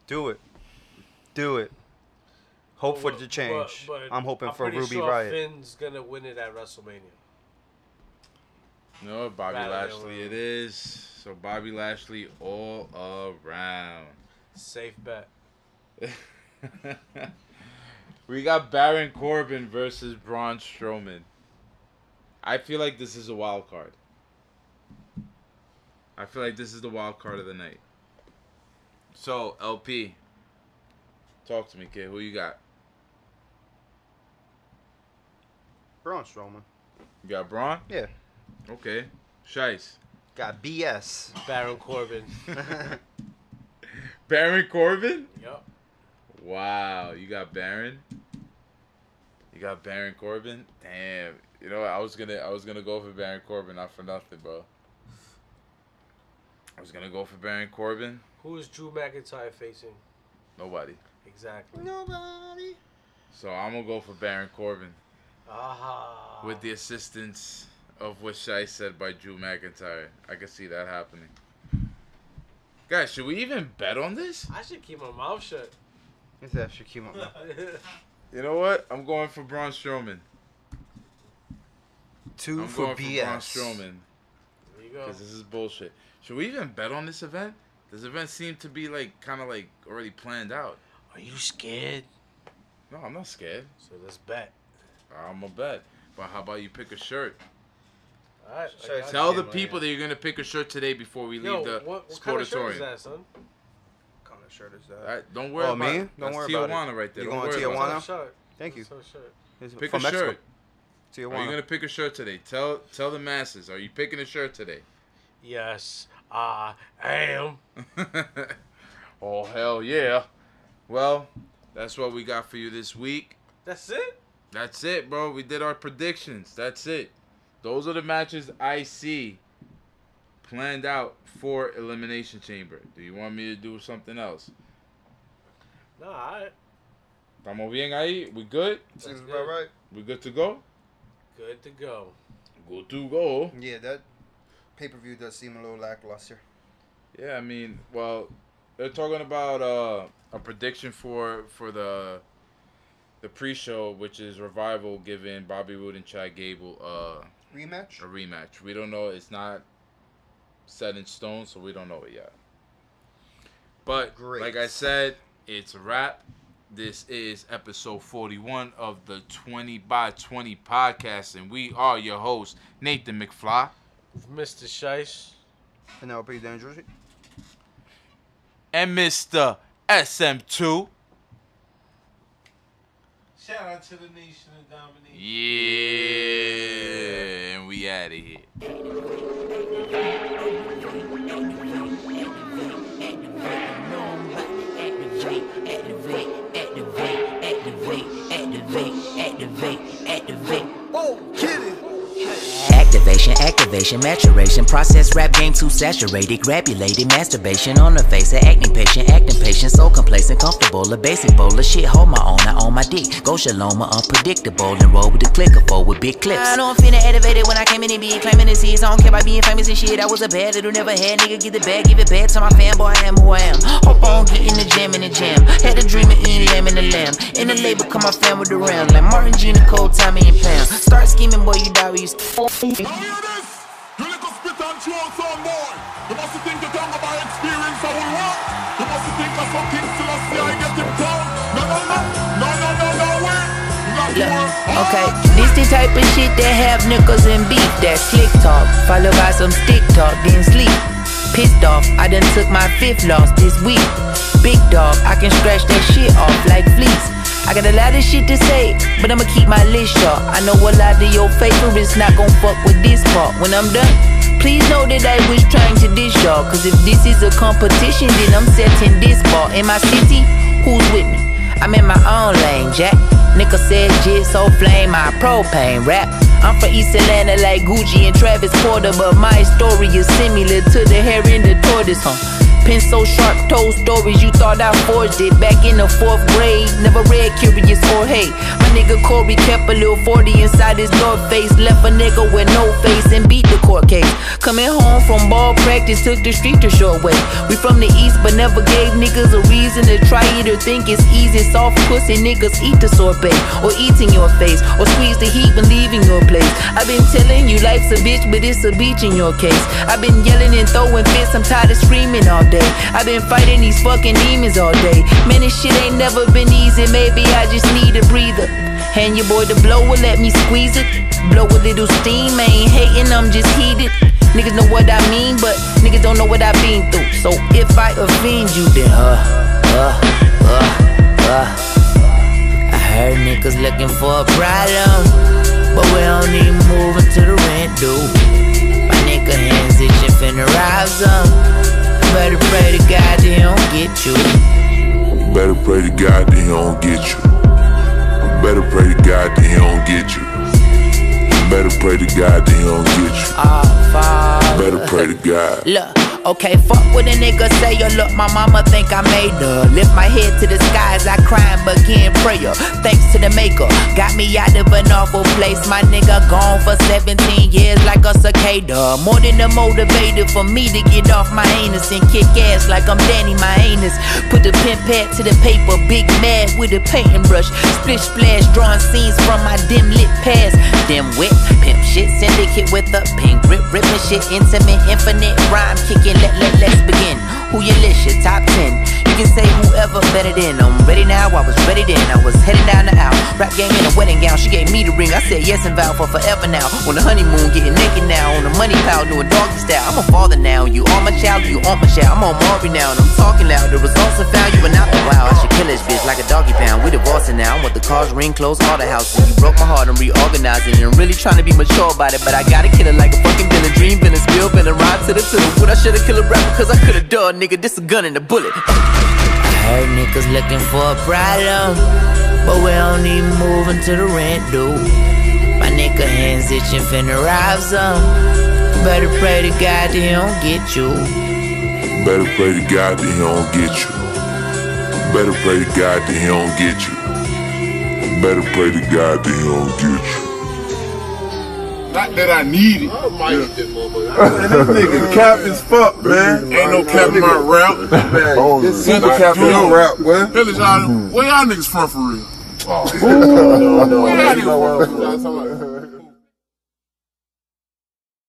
Do it. Do it. Hope for But- the change. but- but I'm hoping for pretty Ruby sure Riot. Finn's gonna win it at WrestleMania. No, Bobby Rather Lashley it is. So Bobby Lashley all around. Safe bet. (laughs) we got Baron Corbin versus Braun Strowman. I feel like this is a wild card. I feel like this is the wild card of the night. So LP, talk to me, kid. Who you got? Braun Strowman. You got Braun? Yeah. Okay. Shice. Got BS. Baron Corbin. (laughs) Baron Corbin? Yup. Wow, you got Baron. You got Baron Corbin. Damn. You know what? I was gonna I was gonna go for Baron Corbin, not for nothing, bro. I was gonna go for Baron Corbin. Who is Drew McIntyre facing? Nobody. Exactly. Nobody. So I'm gonna go for Baron Corbin Aha. with the assistance of what Shai said by Drew McIntyre. I can see that happening. Guys, should we even bet on this? I should keep my mouth shut. Is that Shaquem O'Neal? You know what? I'm going for Braun Strowman. Two I'm for going BS. for Braun Strowman. There you go. Because this is bullshit. Should we even bet on this event? This event seemed to be like kind of like already planned out. Are you scared? No, I'm not scared. So let's bet. I'm a bet. But how about you pick a shirt? All right. I got Tell you. the people that you're gonna pick a shirt today before we leave Yo, the what, what kind of shirt is sportatorium. that, son? What kind of shirt is that? All right, don't worry Oh, about me? it. Don't That's worry Tijuana about it. right there. You Don't going worry Tijuana? about it. Shirt? Thank you. What's that shirt? It's Pick from a Mexico. shirt. Tijuana. Are you gonna pick a shirt today? Tell tell the masses. Are you picking a shirt today? Yes, I am. (laughs) oh hell yeah! Well, that's what we got for you this week. That's it. That's it, bro. We did our predictions. That's it. Those are the matches I see planned out for Elimination Chamber. Do you want me to do something else? No, I Estamos bien ahí? We good? Seems That's about good. right. We good to go? good to go. Good to go. Yeah, that pay per view does seem a little lackluster. Yeah, I mean, well, they're talking about uh, a prediction for for the the pre-show, which is Revival giving Bobby Roode and Chad Gable a Rematch? a rematch. We don't know. It's not set in stone, so we don't know it yet. But Great. like I said, it's a wrap. This is episode 41 of the 20 by 20 podcast, and we are your hosts, Nathan McFly. Mr. Shice. Penelope Dangerous. and Mr. SM2. Shout out to the Nation of Domination. Yeah, and we out of here. Activation, activation, maturation, process rap game too saturated, grabulated, masturbation on the face of acne patient, acting patient, so complacent, comfortable, a basic bowl of shit, hold my own, I own my dick, go shalom, unpredictable, and roll with the clicker for with big clips. I don't feel elevated when I came in and be claiming to see, I don't care about being famous and shit, I was a bad little never had, nigga, get the bag, give it back to my fanboy, I am who I am, hope on getting the jam in the jam, had a dream of eating lamb in the lamb, in the label, come my fam with the round, like Martin, Gina, Cole, Tommy, and Pam, start scheming, boy, you die, where you st- Now hear this! You little spit and on some boy. You must think you don't go experience how we work. You must think that some things still I see I get him down. No, no, no, no, no, no, no. You Look, okay, this the type of shit that have niggas and beef. That slick talk, followed by some stick talk, then sleep. Pissed off, I done took my fifth loss this week. Big dog, I can scratch that shit off like fleas. I got a lot of shit to say, but I'ma keep my list short. I know a lot of your favorites not gon' fuck with this part. When I'm done, please know that I was trying to dish y'all. Cause if this is a competition, then I'm setting this bar. In my city, who's with me? I'm in my own lane, Jack. Nigga said jit so flame, my propane rap. I'm from East Atlanta like Gucci and Travis Porter, but my story is similar to the hare in the tortoise, huh? Pen so sharp, told stories you thought I forged it. Back in the fourth grade, never read Curious or Hate. My nigga Corey kept a little 40 inside his North Face. Left a nigga with no face and beat the court case. Coming home from ball practice, took the street the short way. We from the east, but never gave niggas a reason to try it or think it's easy. Soft pussy niggas eat the sorbet, or eat in your face, or squeeze the heat when leaving your place. I've been telling you life's a bitch, but it's a beach in your case. I've been yelling and throwing fists, I'm tired of screaming all day. I've been fighting these fucking demons all day. Man, this shit ain't never been easy. Maybe I just need a breather. And your boy the blower, let me squeeze it. Blow a little steam, I ain't hating, I'm just heated. Niggas know what I mean, but niggas don't know what I've been through. So if I offend you, then uh, uh, uh, uh. I heard niggas looking for a problem, but we don't even move until the rent due. My nigga hands itching finna rise up. Better pray to God they don't get you. Better pray to God that he don't get you. Better pray to God that he don't get you. Better pray to God that he don't get you. Father. Better pray to God. (laughs) Look, okay, fuck what a nigga say. Yo, look, my mama think I made her. Lift my head to the sky as I cry and begin prayer. Thanks to the maker, got me out of an awful place. My nigga gone for 17 years like a cicada. More than a motivator for me to get off my anus and kick ass like I'm Danny my anus. Put the pen pad to the paper, big mad with a painting brush. Splish splash, drawing scenes from my dim lit past. Dim wit, pimp shit, syndicate with a pink grip, ripping shit, intimate, infinite rhyme kicking. Let let let's begin. Who you list your top ten? You can say whoever better than. I'm ready now. I was ready then. I was heading down the aisle. Rap game in a wedding gown. She gave me the ring. I said yes and vow for forever now. On the honeymoon, getting naked now. On the money pile, doing doggy style. I'm a father now. You are my child. You are my child. I'm on Maury now, and I'm talking loud. The results are found. You are not the wow. I should kill this bitch like a doggy pound. We divorcing now. I want the cars, ring, clothes, all the house. You broke my heart. I'm reorganizing. And really trying to be mature about it, but I gotta kill it like a fucking villain. Dream villain, spill villain, ride to the to the. I should've killed a rapper cause I could've done, nigga. This a gun and a bullet. I heard niggas looking for a problem, but we don't even move until the rent due. My nigga hands itching finna rise up. Better pray to God they don't get you. Better pray to God that he don't get you. Better pray to God that he don't get you. Better pray to God that he don't get you. Not that I need it. I might Man, this nigga cap as fuck, man. Ain't no cap in my rap. (laughs) Oh, this super cap in your rap, boy. Hell is y'all, where y'all niggas from for real? Oh. No, no, (laughs) Where y'all niggas from? no, no.